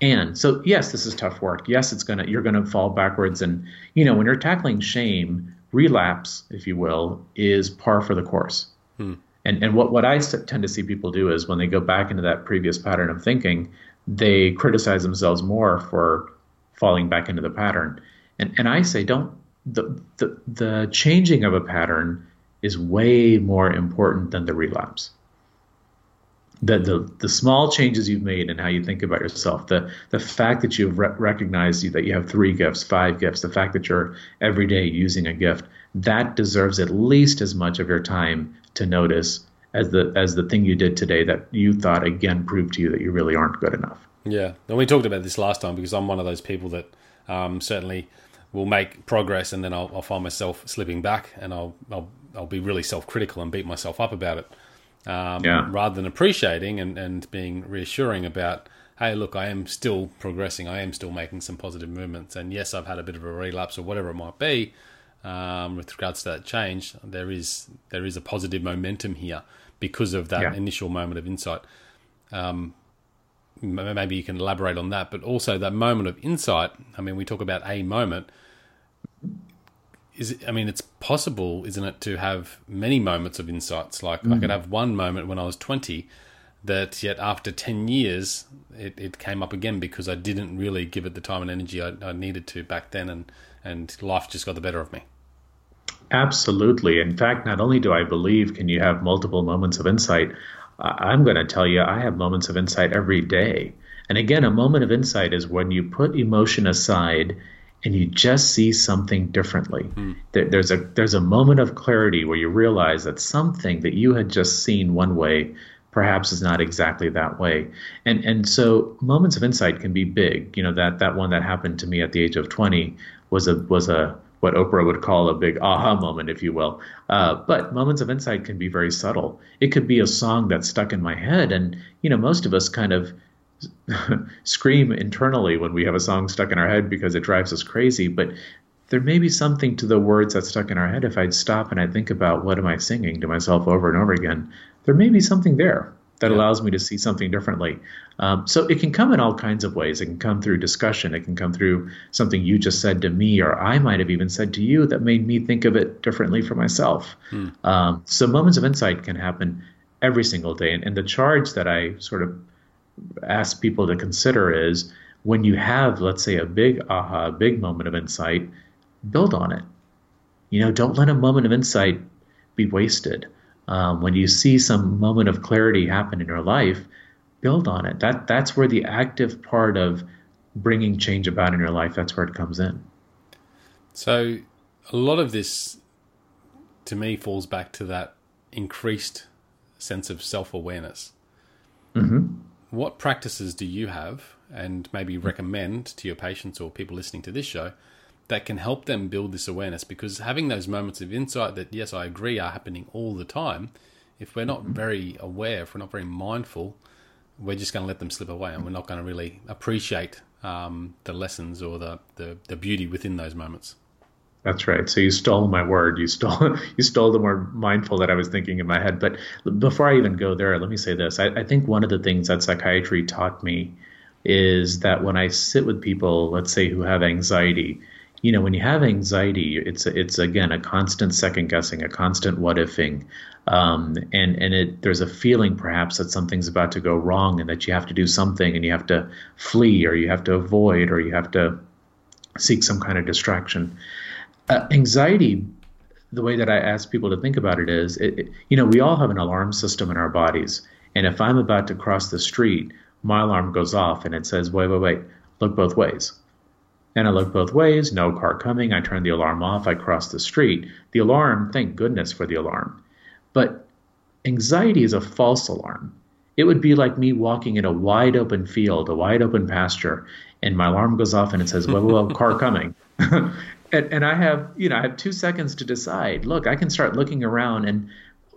And so, yes, this is tough work. Yes, it's going to, you're going to fall backwards. And, you know, when you're tackling shame, relapse, if you will, is par for the course. Hmm. And, and what, what I tend to see people do is when they go back into that previous pattern of thinking, they criticize themselves more for falling back into the pattern. And, and I say, don't, the, the, the changing of a pattern is way more important than the relapse. The, the, the small changes you've made and how you think about yourself, the, the fact that you've re- recognized that you have three gifts, five gifts, the fact that you're every day using a gift, that deserves at least as much of your time to notice as the as the thing you did today that you thought again proved to you that you really aren't good enough. Yeah, and we talked about this last time because I'm one of those people that um, certainly will make progress and then I'll, I'll, find myself slipping back and I'll, I'll I'll be really self critical and beat myself up about it. Um, yeah. Rather than appreciating and, and being reassuring about, hey, look, I am still progressing. I am still making some positive movements. And yes, I've had a bit of a relapse or whatever it might be um, with regards to that change. There is there is a positive momentum here because of that yeah. initial moment of insight. Um, maybe you can elaborate on that, but also that moment of insight. I mean, we talk about a moment is it, I mean, it's possible, isn't it, to have many moments of insights. Like mm. I could mm. have one moment when I was twenty that yet after 10 years it, it came up again because I didn't really give it the time and energy I, I, needed to back then and, and life just got the better of me. Absolutely. In fact, not only do I believe can you have multiple moments of insight, I'm going to tell you I have moments of insight every day. And again, a moment of insight is when you put emotion aside and you just see something differently. Mm. There, there's a there's a moment of clarity where you realize that something that you had just seen one way perhaps is not exactly that way. And and so moments of insight can be big. You know that that one that happened to me at the age of 20 was a was a what Oprah would call a big aha moment, if you will. Uh, but moments of insight can be very subtle. It could be a song that's stuck in my head, and you know most of us kind of scream internally when we have a song stuck in our head because it drives us crazy. But there may be something to the words that's stuck in our head. If I'd stop and I think about what am I singing to myself over and over again, there may be something there that yeah. allows me to see something differently. Um, so it can come in all kinds of ways. It can come through discussion. It can come through something you just said to me, or I might have even said to you that made me think of it differently for myself. Hmm. Um, so moments of insight can happen every single day. And, and the charge that I sort of ask people to consider is when you have, let's say, a big aha, a big moment of insight, build on it. You know, don't let a moment of insight be wasted. Um, when you see some moment of clarity happen in your life, build on it. That that's where the active part of bringing change about in your life. That's where it comes in. So, a lot of this, to me, falls back to that increased sense of self awareness. Mm-hmm what practices do you have and maybe recommend to your patients or people listening to this show that can help them build this awareness? Because having those moments of insight that, yes, I agree, are happening all the time, if we're not very aware, if we're not very mindful, we're just going to let them slip away and we're not going to really appreciate um, the lessons or the, the, the beauty within those moments. That's right. So you stole my word. You stole you stole the word mindful that I was thinking in my head. But before I even go there, let me say this. I, I think one of the things that psychiatry taught me is that when I sit with people, let's say who have anxiety, you know, when you have anxiety, it's it's again a constant second guessing, a constant what ifing, um, and and it there's a feeling perhaps that something's about to go wrong and that you have to do something and you have to flee or you have to avoid or you have to seek some kind of distraction. Uh, anxiety, the way that I ask people to think about it is, it, it, you know, we all have an alarm system in our bodies, and if I'm about to cross the street, my alarm goes off and it says, wait, wait, wait, look both ways and I look both ways, no car coming. I turn the alarm off. I cross the street. The alarm, thank goodness for the alarm. But anxiety is a false alarm. It would be like me walking in a wide open field, a wide open pasture, and my alarm goes off and it says, well, well, car coming. and, and I have, you know, I have two seconds to decide. Look, I can start looking around and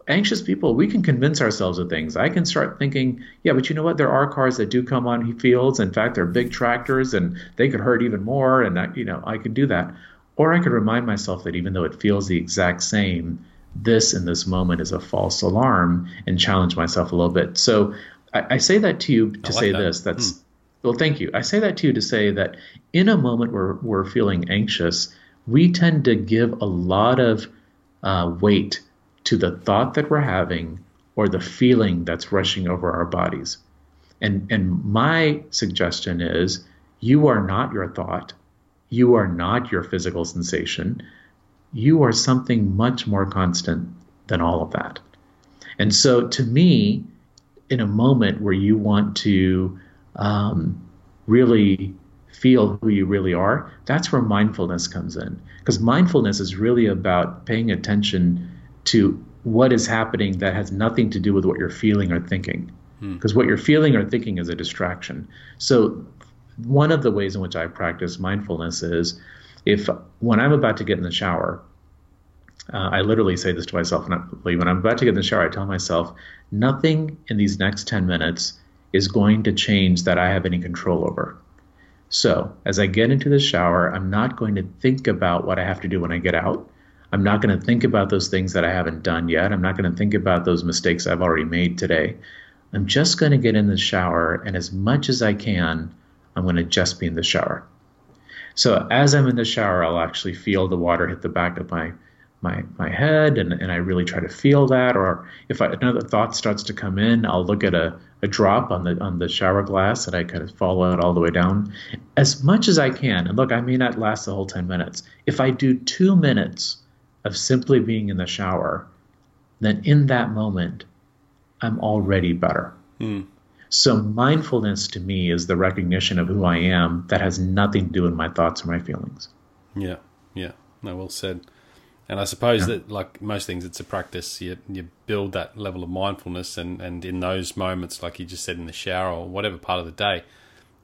anxious people, we can convince ourselves of things. I can start thinking, yeah, but you know what? There are cars that do come on fields. In fact, they're big tractors and they could hurt even more. And, I, you know, I can do that. Or I could remind myself that even though it feels the exact same, this in this moment is a false alarm and challenge myself a little bit. So I, I say that to you to like say that. this. That's, hmm. Well, thank you. I say that to you to say that in a moment where we're feeling anxious, we tend to give a lot of uh, weight to the thought that we're having or the feeling that's rushing over our bodies. And, and my suggestion is you are not your thought. You are not your physical sensation. You are something much more constant than all of that. And so, to me, in a moment where you want to um, really feel who you really are, that's where mindfulness comes in. Because mindfulness is really about paying attention to what is happening that has nothing to do with what you're feeling or thinking. Because hmm. what you're feeling or thinking is a distraction. So, one of the ways in which I practice mindfulness is if when I'm about to get in the shower, uh, I literally say this to myself when I'm about to get in the shower, I tell myself, nothing in these next 10 minutes is going to change that I have any control over. So, as I get into the shower, I'm not going to think about what I have to do when I get out. I'm not going to think about those things that I haven't done yet. I'm not going to think about those mistakes I've already made today. I'm just going to get in the shower, and as much as I can, I'm going to just be in the shower. So as I'm in the shower, I'll actually feel the water hit the back of my my my head, and, and I really try to feel that. Or if I, another thought starts to come in, I'll look at a, a drop on the on the shower glass, and I kind of follow it all the way down as much as I can. And look, I may not last the whole ten minutes. If I do two minutes of simply being in the shower, then in that moment, I'm already better. Mm. So, mindfulness to me is the recognition of who I am that has nothing to do with my thoughts or my feelings. Yeah, yeah. No, well said. And I suppose yeah. that, like most things, it's a practice. You, you build that level of mindfulness, and, and in those moments, like you just said in the shower or whatever part of the day,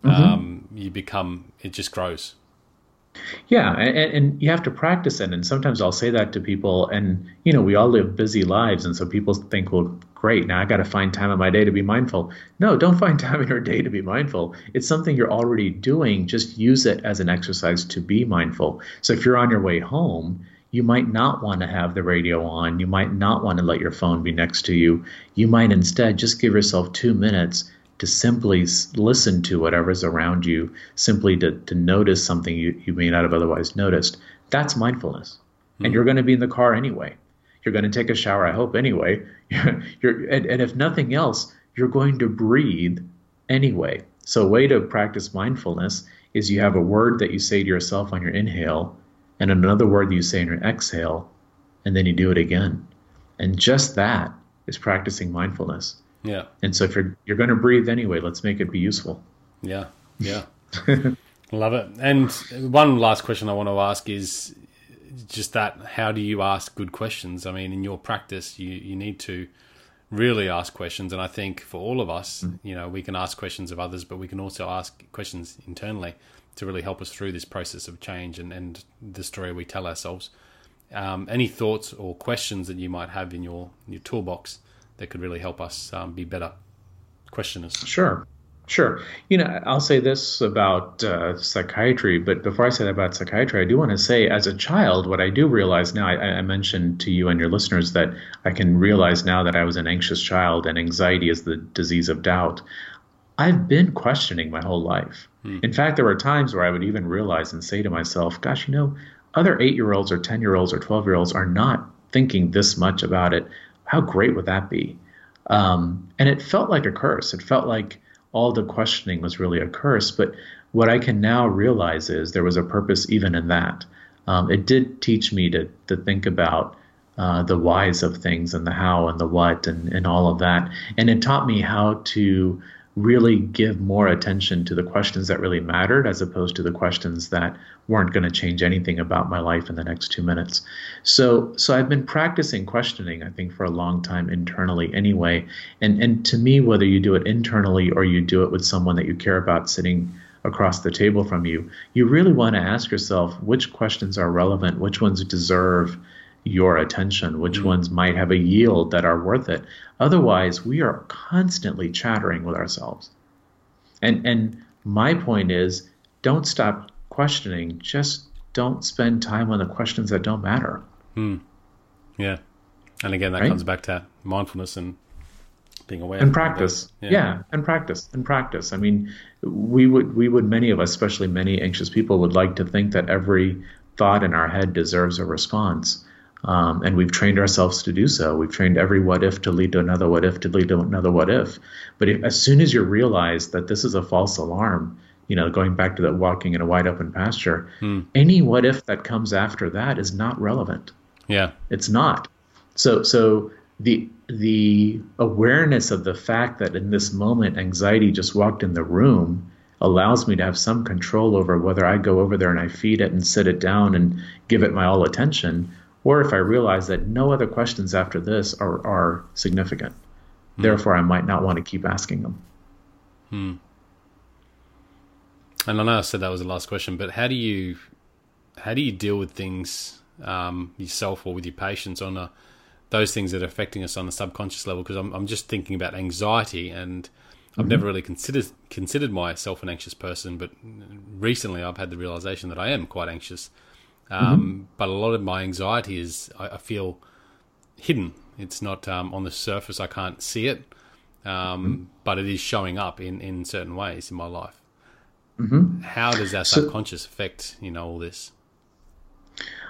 mm-hmm. um, you become, it just grows. Yeah, and, and, you have to practice it. And sometimes I'll say that to people, and you know, we all live busy lives, and so people think, well, great, now I got to find time in my day to be mindful. No, don't find time in your day to be mindful. It's something you're already doing. Just use it as an exercise to be mindful. So if you're on your way home, you might not want to have the radio on. You might not want to let your phone be next to you. You might instead just give yourself two minutes to simply listen to whatever's around you, simply to, to notice something you, you may not have otherwise noticed. That's mindfulness. Mm-hmm. And you're going to be in the car anyway. You're going to take a shower, I hope, anyway. you're, and, and if nothing else, you're going to breathe anyway. So, a way to practice mindfulness is you have a word that you say to yourself on your inhale, and another word you say in your exhale, and then you do it again. And just that is practicing mindfulness. Yeah. And so if you're you're going to breathe anyway, let's make it be useful. Yeah. Yeah. Love it. And one last question I want to ask is just that how do you ask good questions? I mean, in your practice, you you need to really ask questions. And I think for all of us, mm. you know, we can ask questions of others, but we can also ask questions internally to really help us through this process of change and, and the story we tell ourselves. Um, any thoughts or questions that you might have in your your toolbox that could really help us um, be better questioners? Sure. Sure. You know, I'll say this about uh, psychiatry, but before I say that about psychiatry, I do want to say, as a child, what I do realize now, I, I, mentioned to you and your listeners that I can realize now that I was an anxious child and anxiety is the disease of doubt. I've been questioning my whole life. Hmm. In fact, there were times where I would even realize and say to myself, gosh, you know, other eight year olds or 10 year olds or 12 year olds are not thinking this much about it. How great would that be? Um, and it felt like a curse. It felt like, all the questioning was really a curse. But what I can now realize is there was a purpose even in that. Um, it did teach me to to think about uh, the whys of things and the how and the what and, and all of that. And it taught me how to really give more attention to the questions that really mattered as opposed to the questions that weren't going to change anything about my life in the next two minutes. So, so I've been practicing questioning, I think, for a long time internally anyway. And, and to me, whether you do it internally or you do it with someone that you care about sitting across the table from you, you really want to ask yourself which questions are relevant, which ones deserve your attention, which mm-hmm. ones might have a yield that are worth it. Otherwise, we are constantly chattering with ourselves. And and my point is don't stop questioning, just don't spend time on the questions that don't matter. Hmm. Yeah. And again that right? comes back to mindfulness and being aware and practice yeah. yeah. and practice and practice i mean we would we would many of us especially many anxious people would like to think that every thought in our head deserves a response um, and we've trained ourselves to do so. We've trained every what if to lead to another what if to lead to another what if. But if, as soon as you realize that this is a false alarm, you know, going back to that walking in a wide open pasture, hmm. any what if that comes after that is not relevant. Yeah, it's not. So, so the the awareness of the fact that in this moment anxiety just walked in the room allows me to have some control over whether I go over there and I feed it and sit it down and give it my all attention or if I realize that no other questions after this are, are significant. Hmm. Therefore, I might not want to keep asking them. Hmm. And I know I said that was the last question, but how do you how do you deal with things um, yourself or with your patients on a, those things that are affecting us on the subconscious level? Because I'm, I'm just thinking about anxiety, and I've mm-hmm. never really considered considered myself an anxious person, but recently I've had the realization that I am quite anxious. Um, mm-hmm. But a lot of my anxiety is I, I feel hidden. It's not um, on the surface. I can't see it, um, mm-hmm. but it is showing up in, in certain ways in my life. Mm-hmm. How does our so, subconscious affect you know all this?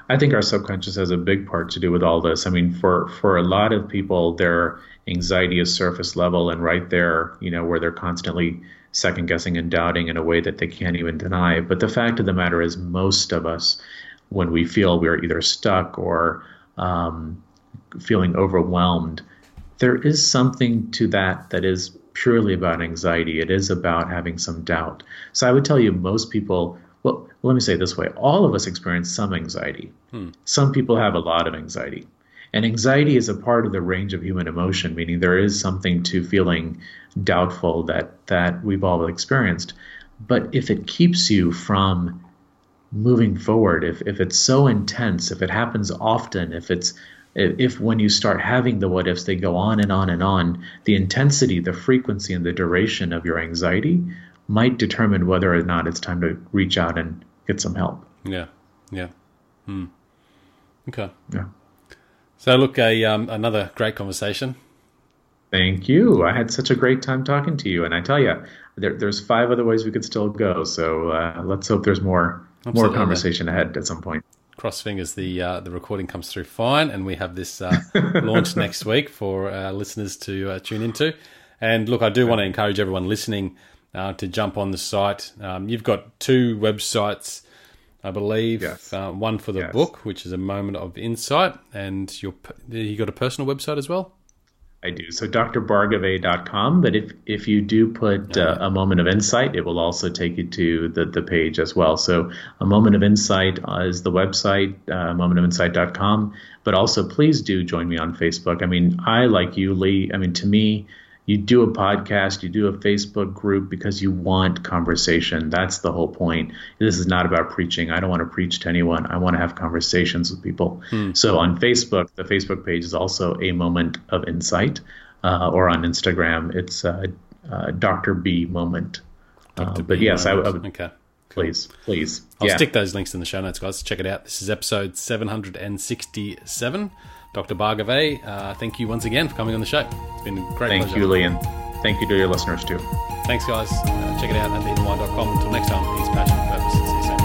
I think our subconscious has a big part to do with all this. I mean, for for a lot of people, their anxiety is surface level and right there, you know, where they're constantly second guessing and doubting in a way that they can't even deny. But the fact of the matter is, most of us when we feel we're either stuck or um, feeling overwhelmed, there is something to that that is purely about anxiety. It is about having some doubt. So I would tell you, most people, well, let me say it this way all of us experience some anxiety. Hmm. Some people have a lot of anxiety. And anxiety is a part of the range of human emotion, meaning there is something to feeling doubtful that, that we've all experienced. But if it keeps you from moving forward if, if it's so intense if it happens often if it's if when you start having the what ifs they go on and on and on the intensity the frequency and the duration of your anxiety might determine whether or not it's time to reach out and get some help. Yeah yeah. Hmm. okay. Yeah. So look a um, another great conversation. Thank you. I had such a great time talking to you and i tell you there, there's five other ways we could still go so uh, let's hope there's more Absolutely. more conversation ahead at some point. Cross fingers, the uh, the recording comes through fine, and we have this uh, launched next week for our listeners to uh, tune into. And look, I do want to encourage everyone listening uh, to jump on the site. Um, you've got two websites, I believe. Yes. Uh, one for the yes. book, which is a moment of insight, and your you got a personal website as well. I do. So drbargave.com. But if, if you do put uh, a moment of insight, it will also take you to the, the page as well. So a moment of insight is the website, uh, momentofinsight.com. But also, please do join me on Facebook. I mean, I, like you, Lee, I mean, to me, you do a podcast, you do a Facebook group because you want conversation. That's the whole point. This is not about preaching. I don't want to preach to anyone. I want to have conversations with people. Hmm. So on Facebook, the Facebook page is also a moment of insight, uh, or on Instagram, it's uh, uh, Dr. B moment. Dr. Uh, but B yes, I, I, would. Okay. Please, please. I'll yeah. stick those links in the show notes, guys. Check it out. This is episode 767. Dr. Bhargave, uh, thank you once again for coming on the show. It's been a great Thank pleasure. you, Liam. Thank you to your listeners, too. Thanks, guys. Uh, check it out at thehiddenwhy.com. Until next time, peace, passion, purpose. See you soon.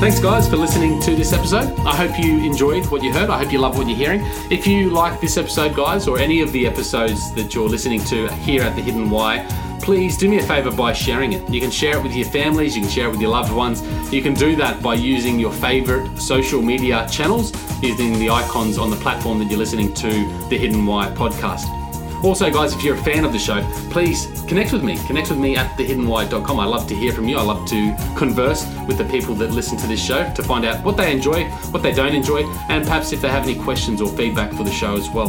Thanks, guys, for listening to this episode. I hope you enjoyed what you heard. I hope you love what you're hearing. If you like this episode, guys, or any of the episodes that you're listening to here at The Hidden Why, please do me a favor by sharing it. You can share it with your families, you can share it with your loved ones. You can do that by using your favorite social media channels, using the icons on the platform that you're listening to the Hidden Why podcast. Also, guys, if you're a fan of the show, please connect with me. Connect with me at thehiddenwhy.com. I love to hear from you. I love to converse with the people that listen to this show to find out what they enjoy, what they don't enjoy, and perhaps if they have any questions or feedback for the show as well.